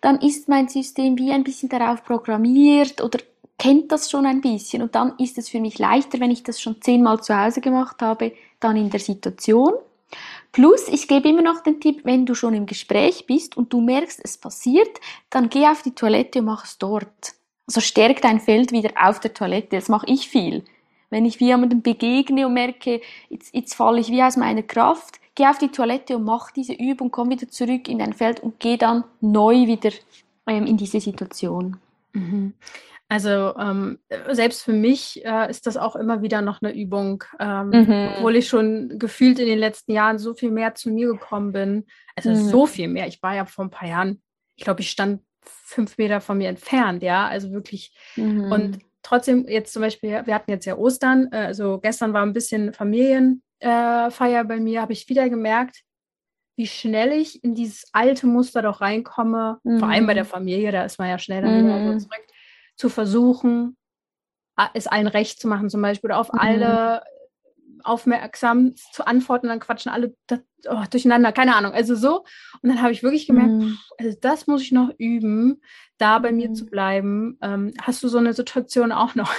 dann ist mein System wie ein bisschen darauf programmiert oder kennt das schon ein bisschen und dann ist es für mich leichter, wenn ich das schon zehnmal zu Hause gemacht habe, dann in der Situation. Plus, ich gebe immer noch den Tipp, wenn du schon im Gespräch bist und du merkst, es passiert, dann geh auf die Toilette und mach es dort. Also stärk dein Feld wieder auf der Toilette. Das mache ich viel. Wenn ich wie jemandem begegne und merke, jetzt, jetzt falle ich wie aus meiner Kraft, geh auf die Toilette und mach diese Übung, komm wieder zurück in dein Feld und geh dann neu wieder ähm, in diese Situation. Mhm. Also ähm, selbst für mich äh, ist das auch immer wieder noch eine Übung, ähm, mhm. obwohl ich schon gefühlt in den letzten Jahren so viel mehr zu mir gekommen bin. Also mhm. so viel mehr. Ich war ja vor ein paar Jahren, ich glaube, ich stand fünf Meter von mir entfernt, ja, also wirklich. Mhm. Und trotzdem, jetzt zum Beispiel, wir hatten jetzt ja Ostern, äh, also gestern war ein bisschen Familienfeier äh, bei mir, habe ich wieder gemerkt, wie schnell ich in dieses alte Muster doch reinkomme, mhm. vor allem bei der mhm. Familie, da ist man ja schnell dann wieder so mhm. zurück, zu versuchen, es allen recht zu machen, zum Beispiel, oder auf mhm. alle aufmerksam zu antworten, dann quatschen alle das, oh, durcheinander, keine Ahnung, also so. Und dann habe ich wirklich gemerkt, mhm. also das muss ich noch üben, da bei mir zu mhm. bleiben. Ähm, hast du so eine Situation auch noch?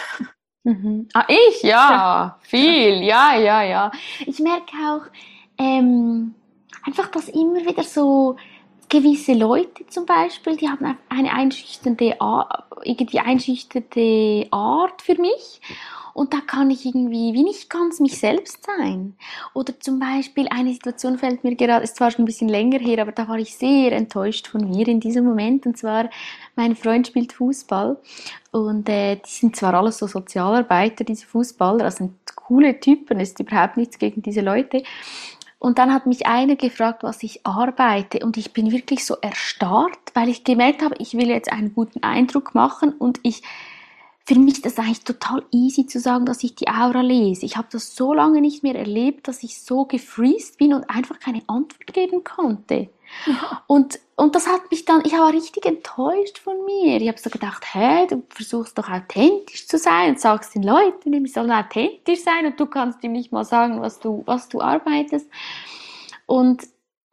Mhm. Ah, ich? Ja, ja, viel, ja, ja, ja. Ich merke auch ähm, einfach, dass immer wieder so gewisse Leute zum Beispiel, die haben eine einschüchternde, irgendwie einschüchternde Art für mich. Und da kann ich irgendwie wie nicht ganz mich selbst sein. Oder zum Beispiel eine Situation fällt mir gerade, ist zwar schon ein bisschen länger her, aber da war ich sehr enttäuscht von mir in diesem Moment. Und zwar, mein Freund spielt Fußball und äh, die sind zwar alles so Sozialarbeiter, diese Fußballer, das sind coole Typen, ist überhaupt nichts gegen diese Leute. Und dann hat mich einer gefragt, was ich arbeite. Und ich bin wirklich so erstarrt, weil ich gemerkt habe, ich will jetzt einen guten Eindruck machen und ich für mich ist das eigentlich total easy zu sagen, dass ich die Aura lese. Ich habe das so lange nicht mehr erlebt, dass ich so gefreezed bin und einfach keine Antwort geben konnte. Und, und das hat mich dann, ich war richtig enttäuscht von mir. Ich habe so gedacht, hä, du versuchst doch authentisch zu sein und sagst den Leuten, die sollen authentisch sein und du kannst ihm nicht mal sagen, was du, was du arbeitest. Und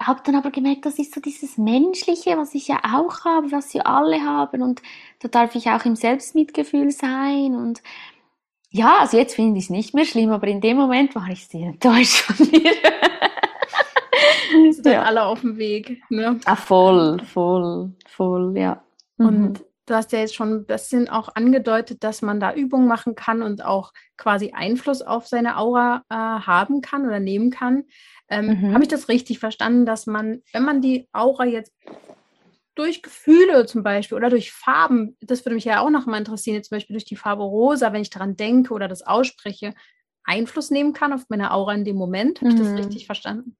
habe dann aber gemerkt, das ist so dieses Menschliche, was ich ja auch habe, was sie alle haben und da darf ich auch im Selbstmitgefühl sein und ja, also jetzt finde ich es nicht mehr schlimm, aber in dem Moment war ich sehr enttäuscht von mir. sind ja. alle auf dem Weg, ne? Ah, voll, voll, voll, ja. Und mhm. du hast ja jetzt schon ein bisschen auch angedeutet, dass man da Übungen machen kann und auch quasi Einfluss auf seine Aura äh, haben kann oder nehmen kann. Ähm, mhm. Habe ich das richtig verstanden, dass man, wenn man die Aura jetzt durch Gefühle zum Beispiel oder durch Farben, das würde mich ja auch noch mal interessieren, zum Beispiel durch die Farbe rosa, wenn ich daran denke oder das ausspreche, Einfluss nehmen kann auf meine Aura in dem Moment. Habe ich das mhm. richtig verstanden?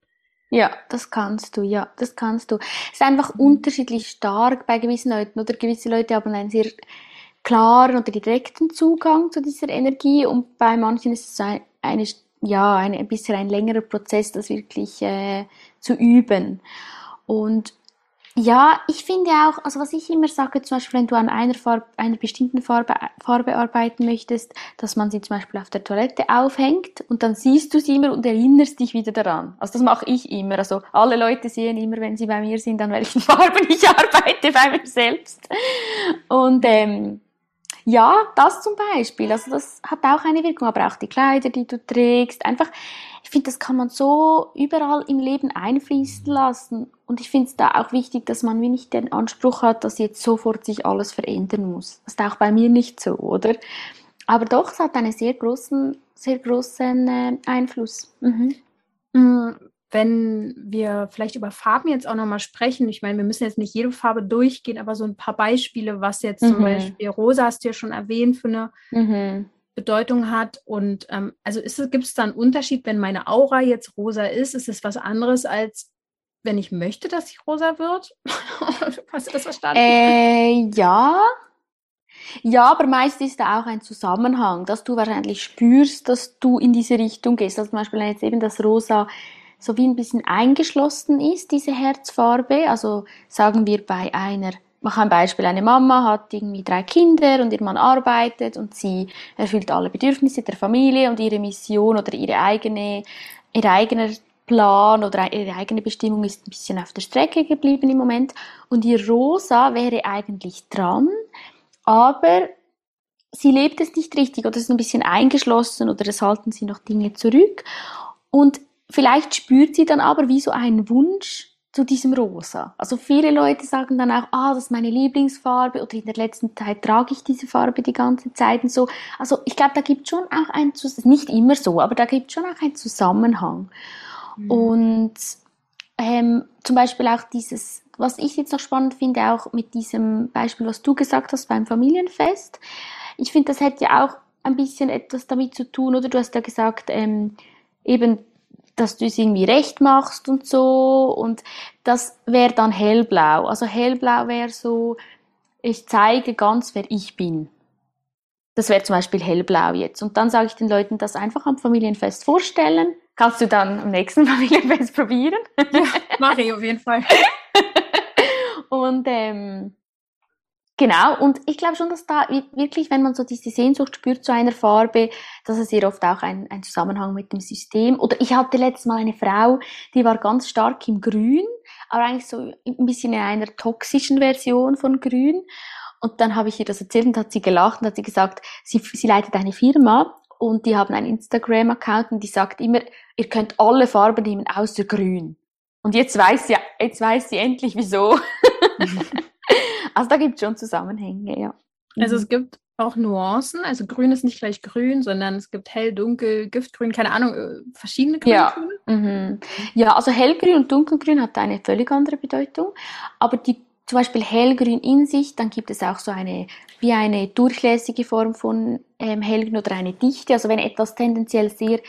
Ja, das kannst du, ja, das kannst du. Es ist einfach unterschiedlich stark bei gewissen Leuten oder gewisse Leute haben einen sehr klaren oder direkten Zugang zu dieser Energie und bei manchen ist es eine ja, ein, ein bisschen ein längerer Prozess, das wirklich äh, zu üben. Und ja, ich finde auch, also was ich immer sage, zum Beispiel, wenn du an einer, Farbe, einer bestimmten Farbe, Farbe arbeiten möchtest, dass man sie zum Beispiel auf der Toilette aufhängt und dann siehst du sie immer und erinnerst dich wieder daran. Also das mache ich immer. Also alle Leute sehen immer, wenn sie bei mir sind, an welchen Farben ich arbeite bei mir selbst. Und ähm, ja, das zum Beispiel. Also das hat auch eine Wirkung, aber auch die Kleider, die du trägst. Einfach, finde, das kann man so überall im Leben einfließen lassen. Und ich finde es da auch wichtig, dass man wie nicht den Anspruch hat, dass jetzt sofort sich alles verändern muss. Das ist auch bei mir nicht so, oder? Aber doch, es hat einen sehr großen, sehr großen äh, Einfluss. Mhm. Mm, wenn wir vielleicht über Farben jetzt auch nochmal sprechen, ich meine, wir müssen jetzt nicht jede Farbe durchgehen, aber so ein paar Beispiele, was jetzt mhm. zum Beispiel Rosa hast du ja schon erwähnt, für eine mhm. Bedeutung hat. Und ähm, also gibt es da einen Unterschied, wenn meine Aura jetzt rosa ist? Ist es was anderes als wenn ich möchte, dass sie rosa wird? Hast du das verstanden? Äh, ja. Ja, aber meist ist da auch ein Zusammenhang, dass du wahrscheinlich spürst, dass du in diese Richtung gehst. Also zum Beispiel jetzt eben das Rosa so wie ein bisschen eingeschlossen ist, diese Herzfarbe. Also sagen wir bei einer, mach ein Beispiel, eine Mama hat irgendwie drei Kinder und ihr Mann arbeitet und sie erfüllt alle Bedürfnisse der Familie und ihre Mission oder ihre eigene, ihr eigener Plan oder ihre eigene Bestimmung ist ein bisschen auf der Strecke geblieben im Moment. Und ihr Rosa wäre eigentlich dran, aber sie lebt es nicht richtig oder ist ein bisschen eingeschlossen oder es halten sie noch Dinge zurück. Und Vielleicht spürt sie dann aber wie so einen Wunsch zu diesem Rosa. Also viele Leute sagen dann auch, ah, das ist meine Lieblingsfarbe oder in der letzten Zeit trage ich diese Farbe die ganze Zeit und so. Also ich glaube, da gibt schon auch ein, nicht immer so, aber da gibt schon auch einen Zusammenhang. Mhm. Und ähm, zum Beispiel auch dieses, was ich jetzt noch spannend finde, auch mit diesem Beispiel, was du gesagt hast beim Familienfest. Ich finde, das hätte ja auch ein bisschen etwas damit zu tun, oder du hast ja gesagt, ähm, eben dass du es irgendwie recht machst und so. Und das wäre dann hellblau. Also hellblau wäre so, ich zeige ganz, wer ich bin. Das wäre zum Beispiel hellblau jetzt. Und dann sage ich den Leuten das einfach am Familienfest vorstellen. Kannst du dann am nächsten Familienfest probieren? Ja, mache ich auf jeden Fall. und ähm, Genau, und ich glaube schon, dass da wirklich, wenn man so diese Sehnsucht spürt zu einer Farbe, dass es sehr oft auch ein, ein Zusammenhang mit dem System. Oder ich hatte letztes Mal eine Frau, die war ganz stark im Grün, aber eigentlich so ein bisschen in einer toxischen Version von Grün. Und dann habe ich ihr das erzählt und hat sie gelacht und hat sie gesagt, sie, sie leitet eine Firma und die haben einen Instagram-Account und die sagt immer, ihr könnt alle Farben nehmen außer Grün. Und jetzt weiß sie, jetzt weiß sie endlich wieso. also da gibt es schon Zusammenhänge, ja. Also es mhm. gibt auch Nuancen. Also grün ist nicht gleich grün, sondern es gibt hell, dunkel, giftgrün, keine Ahnung, äh, verschiedene Grüntöne. Ja. Mhm. ja, also hellgrün und dunkelgrün hat eine völlig andere Bedeutung. Aber die zum Beispiel hellgrün in sich, dann gibt es auch so eine, wie eine durchlässige Form von ähm, hellgrün oder eine Dichte. Also wenn etwas tendenziell sehr,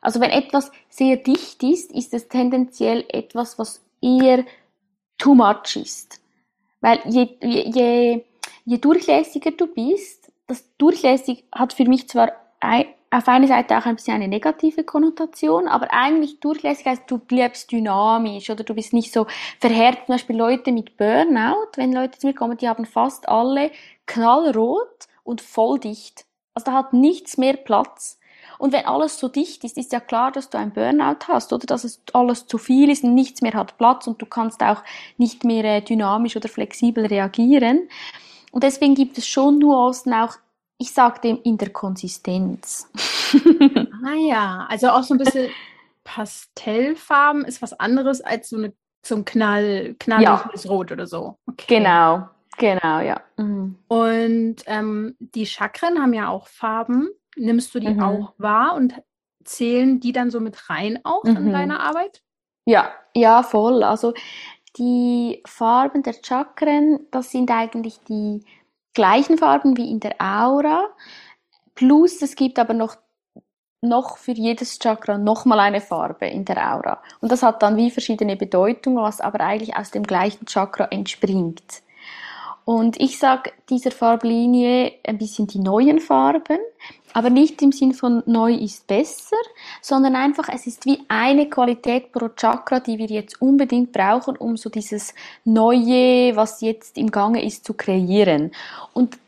also wenn etwas sehr dicht ist, ist es tendenziell etwas, was eher too much ist. Weil je, je, je, durchlässiger du bist, das durchlässig hat für mich zwar ein, auf einer Seite auch ein bisschen eine negative Konnotation, aber eigentlich durchlässig heißt, du bleibst dynamisch oder du bist nicht so verhärtet. Zum Beispiel Leute mit Burnout, wenn Leute zu mir kommen, die haben fast alle knallrot und voll dicht. Also da hat nichts mehr Platz. Und wenn alles so dicht ist, ist ja klar, dass du ein Burnout hast oder dass es alles zu viel ist und nichts mehr hat Platz und du kannst auch nicht mehr äh, dynamisch oder flexibel reagieren. Und deswegen gibt es schon Nuancen auch ich sage dem in der Konsistenz. ah ja, also auch so ein bisschen Pastellfarben ist was anderes als so, eine, so ein Knall, knalliges ja. Rot oder so. Okay. Genau, genau, ja. Mhm. Und ähm, die Chakren haben ja auch Farben. Nimmst du die mhm. auch wahr und zählen die dann so mit rein auch mhm. in deiner Arbeit? Ja, ja, voll. Also die Farben der Chakren, das sind eigentlich die gleichen Farben wie in der Aura. Plus es gibt aber noch noch für jedes Chakra nochmal eine Farbe in der Aura. Und das hat dann wie verschiedene Bedeutungen, was aber eigentlich aus dem gleichen Chakra entspringt. Und ich sage dieser Farblinie ein bisschen die neuen Farben, aber nicht im Sinn von neu ist besser, sondern einfach, es ist wie eine Qualität pro Chakra, die wir jetzt unbedingt brauchen, um so dieses Neue, was jetzt im Gange ist, zu kreieren. Und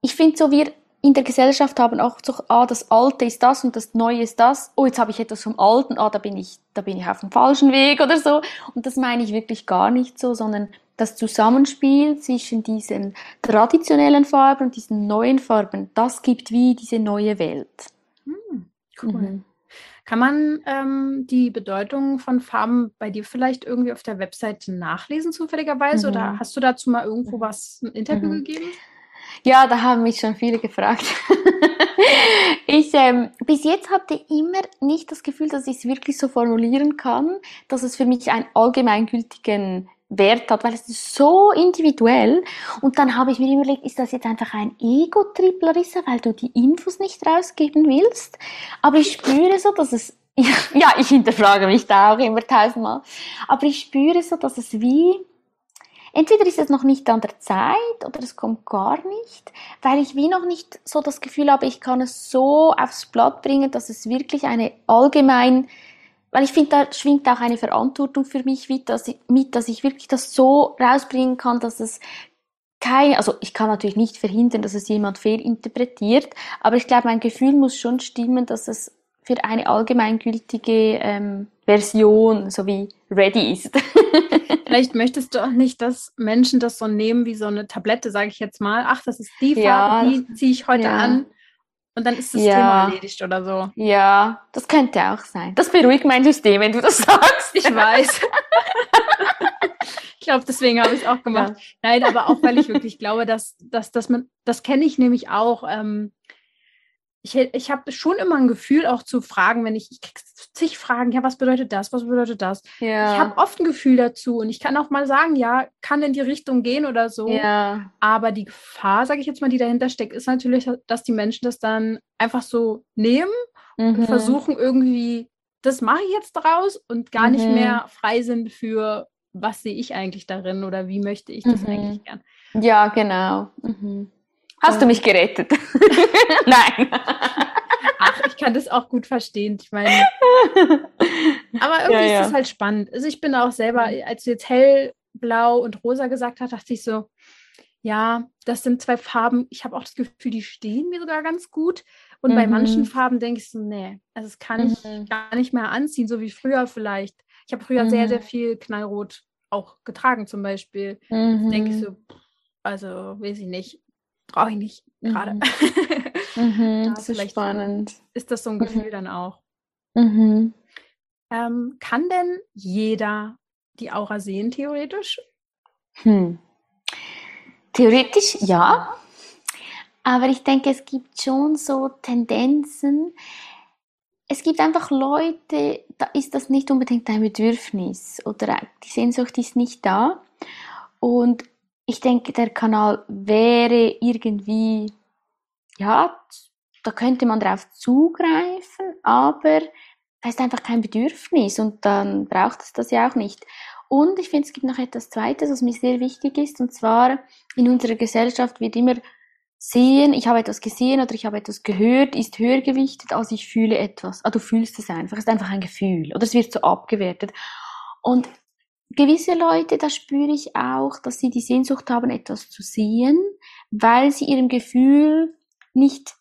ich finde so, wir in der Gesellschaft haben auch so, ah, das Alte ist das und das Neue ist das. Oh, jetzt habe ich etwas vom Alten, ah, da bin ich, da bin ich auf dem falschen Weg oder so. Und das meine ich wirklich gar nicht so, sondern das Zusammenspiel zwischen diesen traditionellen Farben und diesen neuen Farben, das gibt wie diese neue Welt. Hm, cool. Mhm. Kann man ähm, die Bedeutung von Farben bei dir vielleicht irgendwie auf der Webseite nachlesen, zufälligerweise? Mhm. Oder hast du dazu mal irgendwo was, ein Interview mhm. gegeben? Ja, da haben mich schon viele gefragt. ich, ähm, bis jetzt hatte ich immer nicht das Gefühl, dass ich es wirklich so formulieren kann, dass es für mich einen allgemeingültigen Wert hat, weil es ist so individuell. Und dann habe ich mir überlegt, ist das jetzt einfach ein Ego-Trip, Larissa, weil du die Infos nicht rausgeben willst? Aber ich spüre so, dass es, ja, ich hinterfrage mich da auch immer tausendmal, aber ich spüre so, dass es wie, entweder ist es noch nicht an der Zeit oder es kommt gar nicht, weil ich wie noch nicht so das Gefühl habe, ich kann es so aufs Blatt bringen, dass es wirklich eine allgemein weil ich finde, da schwingt auch eine Verantwortung für mich mit dass, ich, mit, dass ich wirklich das so rausbringen kann, dass es keine, also ich kann natürlich nicht verhindern, dass es jemand fehlinterpretiert, aber ich glaube, mein Gefühl muss schon stimmen, dass es für eine allgemeingültige ähm, Version so wie ready ist. Vielleicht möchtest du auch nicht, dass Menschen das so nehmen wie so eine Tablette, sage ich jetzt mal. Ach, das ist die Farbe, ja, die ziehe ich heute ja. an. Und dann ist das ja. Thema erledigt oder so. Ja, das könnte auch sein. Das beruhigt mein System, wenn du das sagst. Ich weiß. ich glaube, deswegen habe ich es auch gemacht. Ja. Nein, aber auch, weil ich wirklich glaube, dass, dass, dass man, das kenne ich nämlich auch. Ähm, ich, ich habe schon immer ein Gefühl, auch zu fragen, wenn ich, ich zig Fragen, ja, was bedeutet das, was bedeutet das? Ja. Ich habe oft ein Gefühl dazu und ich kann auch mal sagen, ja, kann in die Richtung gehen oder so. Ja. Aber die Gefahr, sage ich jetzt mal, die dahinter steckt, ist natürlich, dass die Menschen das dann einfach so nehmen mhm. und versuchen irgendwie, das mache ich jetzt draus und gar mhm. nicht mehr frei sind für, was sehe ich eigentlich darin oder wie möchte ich das mhm. eigentlich gern. Ja, genau. Mhm. Hast du mich gerettet? Nein. Ach, ich kann das auch gut verstehen. Ich meine, aber irgendwie ja, ja. ist es halt spannend. Also ich bin auch selber, als du jetzt hellblau und rosa gesagt hast, dachte ich so, ja, das sind zwei Farben. Ich habe auch das Gefühl, die stehen mir sogar ganz gut. Und mhm. bei manchen mhm. Farben denke ich so, nee, also das kann ich mhm. gar nicht mehr anziehen, so wie früher vielleicht. Ich habe früher mhm. sehr, sehr viel Knallrot auch getragen zum Beispiel. Mhm. Denke ich so, also weiß ich nicht brauche ich nicht gerade. Mhm. mhm, das ist spannend. Ist das so ein Gefühl mhm. dann auch? Mhm. Ähm, kann denn jeder die Aura sehen, theoretisch? Hm. Theoretisch ja. Aber ich denke, es gibt schon so Tendenzen. Es gibt einfach Leute, da ist das nicht unbedingt ein Bedürfnis oder die Sehnsucht ist nicht da. Und ich denke, der Kanal wäre irgendwie, ja, da könnte man drauf zugreifen, aber da ist einfach kein Bedürfnis und dann braucht es das ja auch nicht. Und ich finde, es gibt noch etwas Zweites, was mir sehr wichtig ist, und zwar in unserer Gesellschaft wird immer sehen, ich habe etwas gesehen oder ich habe etwas gehört, ist höher gewichtet, als ich fühle etwas. Ah, du fühlst es einfach, es ist einfach ein Gefühl oder es wird so abgewertet. Und gewisse Leute, da spüre ich auch, dass sie die Sehnsucht haben, etwas zu sehen, weil sie ihrem Gefühl nicht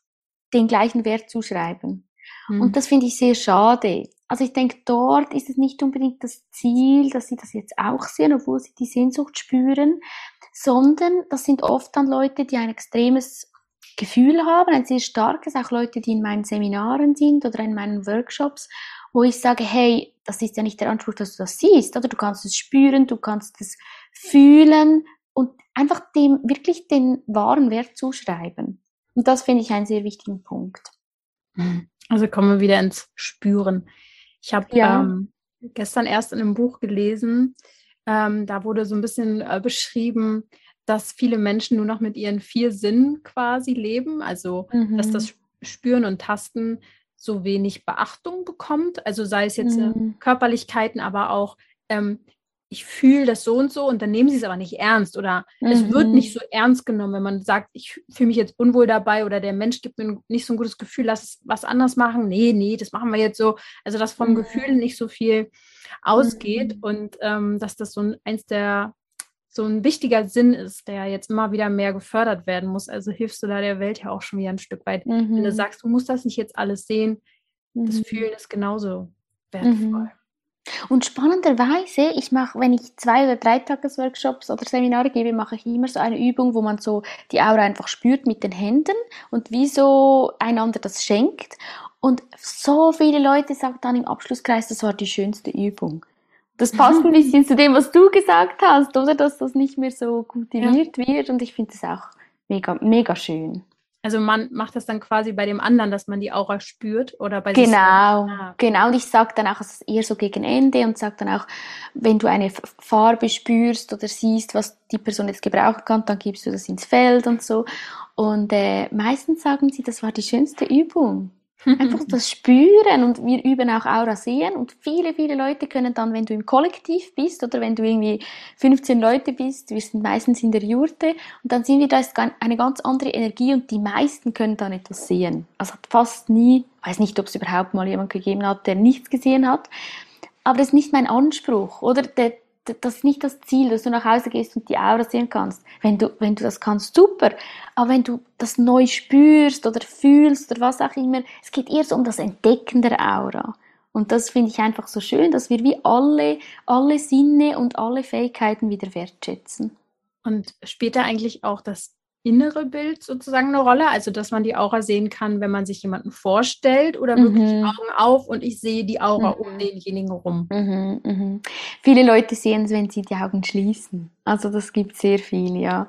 den gleichen Wert zuschreiben. Mhm. Und das finde ich sehr schade. Also ich denke, dort ist es nicht unbedingt das Ziel, dass sie das jetzt auch sehen, obwohl sie die Sehnsucht spüren, sondern das sind oft dann Leute, die ein extremes Gefühl haben, ein sehr starkes, auch Leute, die in meinen Seminaren sind oder in meinen Workshops, wo ich sage, hey, das ist ja nicht der Anspruch, dass du das siehst, oder du kannst es spüren, du kannst es fühlen und einfach dem wirklich den wahren Wert zuschreiben. Und das finde ich einen sehr wichtigen Punkt. Also kommen wir wieder ins Spüren. Ich habe ja. ähm, gestern erst in einem Buch gelesen, ähm, da wurde so ein bisschen äh, beschrieben, dass viele Menschen nur noch mit ihren vier Sinnen quasi leben. Also, mhm. dass das Spüren und Tasten so wenig Beachtung bekommt. Also sei es jetzt äh, mhm. Körperlichkeiten, aber auch ähm, ich fühle das so und so und dann nehmen sie es aber nicht ernst oder mhm. es wird nicht so ernst genommen, wenn man sagt, ich fühle mich jetzt unwohl dabei oder der Mensch gibt mir nicht so ein gutes Gefühl, lass was anders machen. Nee, nee, das machen wir jetzt so. Also dass vom mhm. Gefühl nicht so viel ausgeht mhm. und ähm, dass das so ein, eins der so ein wichtiger Sinn ist, der jetzt immer wieder mehr gefördert werden muss. Also hilfst du da der Welt ja auch schon wieder ein Stück weit. Wenn du mhm. sagst, du musst das nicht jetzt alles sehen, das mhm. Fühlen ist genauso wertvoll. Und spannenderweise, ich mache, wenn ich zwei oder drei Tagesworkshops oder Seminare gebe, mache ich immer so eine Übung, wo man so die Aura einfach spürt mit den Händen und wie so einander das schenkt. Und so viele Leute sagen dann im Abschlusskreis, das war die schönste Übung. Das passt ein bisschen zu dem, was du gesagt hast, oder? Dass das nicht mehr so kultiviert ja. wird. Und ich finde das auch mega, mega schön. Also man macht das dann quasi bei dem anderen, dass man die Aura spürt oder bei Genau, ah. genau. Und ich sage dann auch, es ist eher so gegen Ende und sage dann auch, wenn du eine Farbe spürst oder siehst, was die Person jetzt gebrauchen kann, dann gibst du das ins Feld und so. Und äh, meistens sagen sie, das war die schönste Übung. Einfach das Spüren und wir üben auch Aura sehen und viele, viele Leute können dann, wenn du im Kollektiv bist oder wenn du irgendwie 15 Leute bist, wir sind meistens in der Jurte und dann sehen wir, da ist eine ganz andere Energie und die meisten können dann etwas sehen. Also fast nie, weiß nicht, ob es überhaupt mal jemand gegeben hat, der nichts gesehen hat, aber das ist nicht mein Anspruch, oder? Der, das ist nicht das Ziel, dass du nach Hause gehst und die Aura sehen kannst. Wenn du, wenn du das kannst, super. Aber wenn du das neu spürst oder fühlst oder was auch immer, es geht eher so um das Entdecken der Aura. Und das finde ich einfach so schön, dass wir wie alle, alle Sinne und alle Fähigkeiten wieder wertschätzen. Und später eigentlich auch das innere Bild sozusagen eine Rolle? Also, dass man die Aura sehen kann, wenn man sich jemanden vorstellt oder wirklich mhm. Augen auf und ich sehe die Aura mhm. um denjenigen rum? Mhm, mhm. Viele Leute sehen es, wenn sie die Augen schließen. Also, das gibt sehr viel, ja.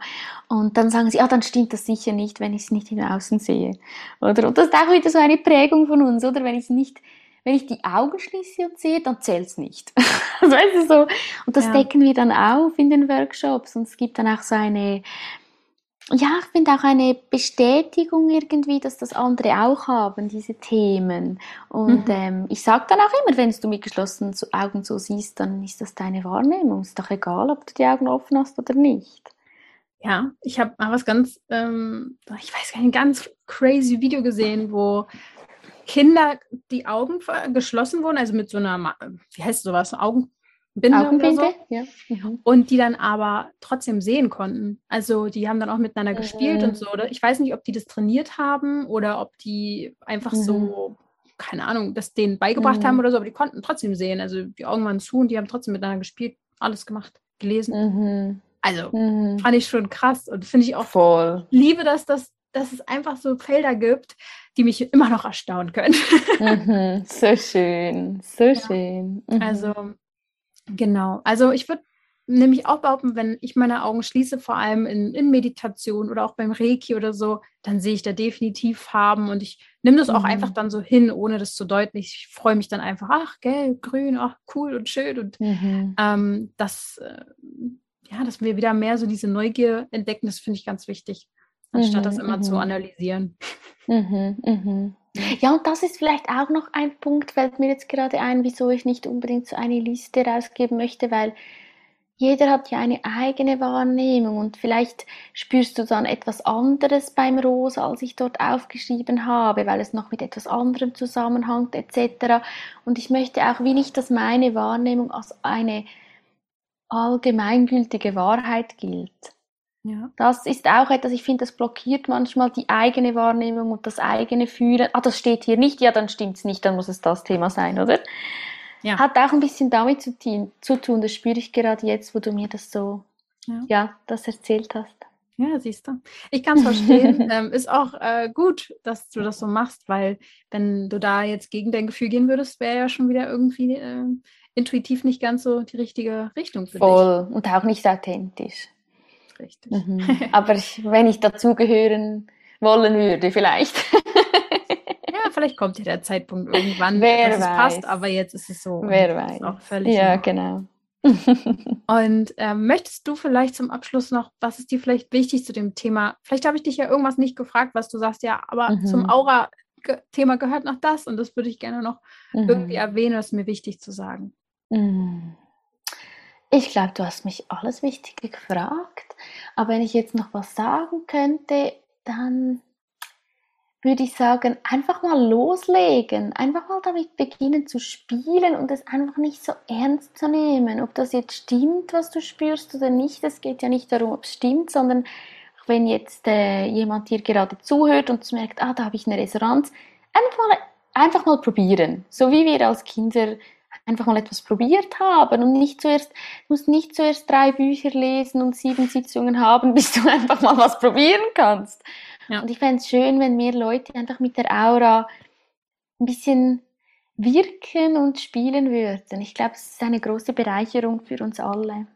Und dann sagen sie, ja, dann stimmt das sicher nicht, wenn ich es nicht in außen sehe. Oder? Und das ist auch wieder so eine Prägung von uns, oder? Wenn ich nicht wenn ich die Augen schließe und sehe, dann zählt es nicht. also, weißt du, so. Und das ja. decken wir dann auf in den Workshops. Und es gibt dann auch so eine, ja, ich finde auch eine Bestätigung irgendwie, dass das andere auch haben, diese Themen. Und mhm. ähm, ich sage dann auch immer, wenn du mit geschlossenen Augen so siehst, dann ist das deine Wahrnehmung. Ist doch egal, ob du die Augen offen hast oder nicht. Ja, ich habe mal was ganz, ähm, ich weiß gar nicht, ein ganz crazy Video gesehen, wo Kinder die Augen geschlossen wurden, also mit so einer, wie heißt sowas, Augen, Binde Augenbinde, so. ja. Mhm. Und die dann aber trotzdem sehen konnten. Also die haben dann auch miteinander mhm. gespielt und so. Ich weiß nicht, ob die das trainiert haben oder ob die einfach mhm. so, keine Ahnung, das denen beigebracht haben mhm. oder so, aber die konnten trotzdem sehen. Also die Augen waren zu und die haben trotzdem miteinander gespielt, alles gemacht, gelesen. Mhm. Also mhm. fand ich schon krass und finde ich auch voll. Liebe, dass das dass es einfach so Felder gibt, die mich immer noch erstaunen können. so schön, so ja. schön. Also Genau. Also ich würde nämlich auch behaupten, wenn ich meine Augen schließe, vor allem in, in, Meditation oder auch beim Reiki oder so, dann sehe ich da definitiv Farben und ich nehme das mhm. auch einfach dann so hin, ohne das zu deuten. Ich freue mich dann einfach, ach, gelb, grün, ach, cool und schön. Und mhm. ähm, das, äh, ja, dass wir wieder mehr so diese Neugier entdecken, das finde ich ganz wichtig, anstatt mhm. das immer zu mhm. analysieren. Mhm, mhm. Ja, und das ist vielleicht auch noch ein Punkt, fällt mir jetzt gerade ein, wieso ich nicht unbedingt so eine Liste rausgeben möchte, weil jeder hat ja eine eigene Wahrnehmung und vielleicht spürst du dann etwas anderes beim Rosa, als ich dort aufgeschrieben habe, weil es noch mit etwas anderem zusammenhängt etc. Und ich möchte auch wie nicht, dass meine Wahrnehmung als eine allgemeingültige Wahrheit gilt. Ja. Das ist auch etwas, ich finde, das blockiert manchmal die eigene Wahrnehmung und das eigene Fühlen. Ah, das steht hier nicht, ja, dann stimmt's nicht, dann muss es das Thema sein, oder? Ja. Hat auch ein bisschen damit zu, zu tun, das spüre ich gerade jetzt, wo du mir das so, ja, ja das erzählt hast. Ja, siehst du. Ich kann es verstehen. ähm, ist auch äh, gut, dass du das so machst, weil wenn du da jetzt gegen dein Gefühl gehen würdest, wäre ja schon wieder irgendwie äh, intuitiv nicht ganz so die richtige Richtung für Voll. dich. Voll. Und auch nicht authentisch. Richtig. Mhm. Aber ich, wenn ich dazugehören wollen würde, vielleicht. vielleicht kommt ja der Zeitpunkt irgendwann, Wer dass weiß. es passt, aber jetzt ist es so. Wer weiß. Auch völlig ja, genau. und ähm, möchtest du vielleicht zum Abschluss noch, was ist dir vielleicht wichtig zu dem Thema? Vielleicht habe ich dich ja irgendwas nicht gefragt, was du sagst, ja, aber mhm. zum Aura-Thema gehört noch das und das würde ich gerne noch mhm. irgendwie erwähnen, das ist mir wichtig zu sagen. Mhm. Ich glaube, du hast mich alles Wichtige gefragt, aber wenn ich jetzt noch was sagen könnte, dann würde ich sagen, einfach mal loslegen, einfach mal damit beginnen zu spielen und es einfach nicht so ernst zu nehmen, ob das jetzt stimmt, was du spürst oder nicht. Es geht ja nicht darum, ob es stimmt, sondern wenn jetzt äh, jemand dir gerade zuhört und merkt, ah, da habe ich eine Resonanz, einfach mal, einfach mal probieren. So wie wir als Kinder einfach mal etwas probiert haben und nicht zuerst, du musst nicht zuerst drei Bücher lesen und sieben Sitzungen haben, bis du einfach mal was probieren kannst. Ja. Und ich fände es schön, wenn mehr Leute einfach mit der Aura ein bisschen wirken und spielen würden. Ich glaube, es ist eine große Bereicherung für uns alle.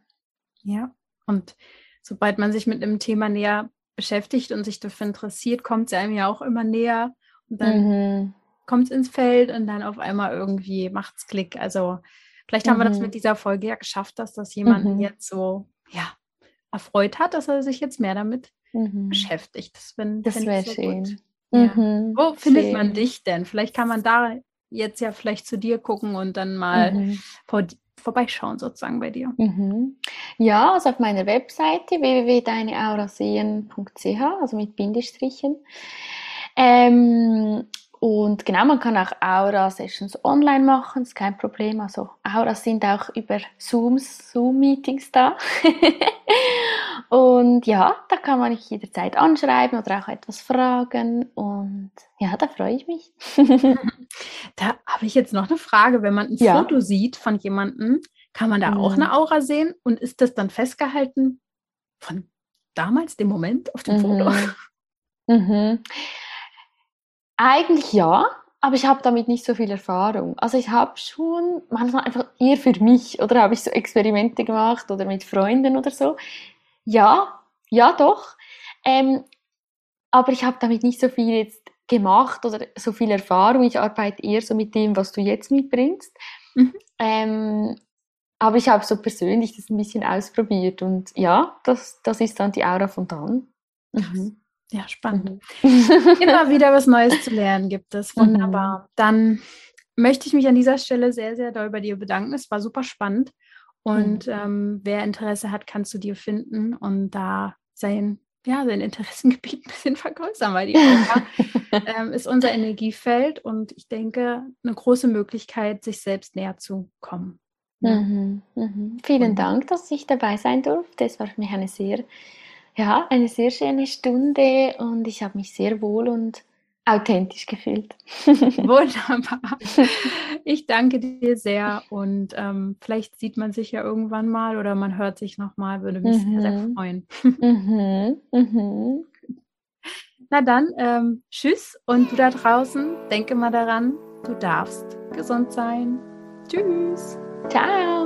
Ja, und sobald man sich mit einem Thema näher beschäftigt und sich dafür interessiert, kommt es einem ja auch immer näher. Und dann mhm. Kommt es ins Feld und dann auf einmal irgendwie macht es Klick. Also vielleicht haben mhm. wir das mhm. mit dieser Folge ja geschafft, dass das jemand mhm. jetzt so ja, erfreut hat, dass er sich jetzt mehr damit mhm. beschäftigt. Das, das wäre so schön. Ja. Mhm. Wo findet schön. man dich denn? Vielleicht kann man da jetzt ja vielleicht zu dir gucken und dann mal vor, vorbeischauen sozusagen bei dir. Mhm. Ja, also auf meiner Webseite www.deineaurasehen.ch, also mit Bindestrichen. Ähm, und genau, man kann auch Aura-Sessions online machen, ist kein Problem. Also Auras sind auch über Zooms, Zoom-Meetings da. und ja, da kann man mich jederzeit anschreiben oder auch etwas fragen. Und ja, da freue ich mich. da habe ich jetzt noch eine Frage. Wenn man ein ja. Foto sieht von jemandem, kann man da mhm. auch eine Aura sehen? Und ist das dann festgehalten von damals, dem Moment auf dem mhm. Foto? Mhm. Eigentlich ja, aber ich habe damit nicht so viel Erfahrung. Also ich habe schon manchmal einfach eher für mich oder habe ich so Experimente gemacht oder mit Freunden oder so. Ja, ja doch. Ähm, aber ich habe damit nicht so viel jetzt gemacht oder so viel Erfahrung. Ich arbeite eher so mit dem, was du jetzt mitbringst. Mhm. Ähm, aber ich habe so persönlich das ein bisschen ausprobiert und ja, das, das ist dann die Aura von dann. Mhm. Ja, spannend. Mhm. Immer wieder was Neues zu lernen gibt es. Wunderbar. Mhm. Dann möchte ich mich an dieser Stelle sehr, sehr doll bei dir bedanken. Es war super spannend. Und mhm. ähm, wer Interesse hat, kannst du dir finden und da sein, ja, sein Interessengebiet ein bisschen vergrößern, weil die Aura ähm, ist unser Energiefeld und ich denke, eine große Möglichkeit, sich selbst näher zu kommen. Mhm, mhm. Vielen und, Dank, dass ich dabei sein durfte. Es war für mich eine sehr ja, eine sehr schöne Stunde und ich habe mich sehr wohl und authentisch gefühlt. Wunderbar. Ich danke dir sehr und ähm, vielleicht sieht man sich ja irgendwann mal oder man hört sich nochmal, würde mich mhm. sehr, sehr mhm. freuen. Mhm. Mhm. Na dann, ähm, tschüss und du da draußen, denke mal daran, du darfst gesund sein. Tschüss. Ciao.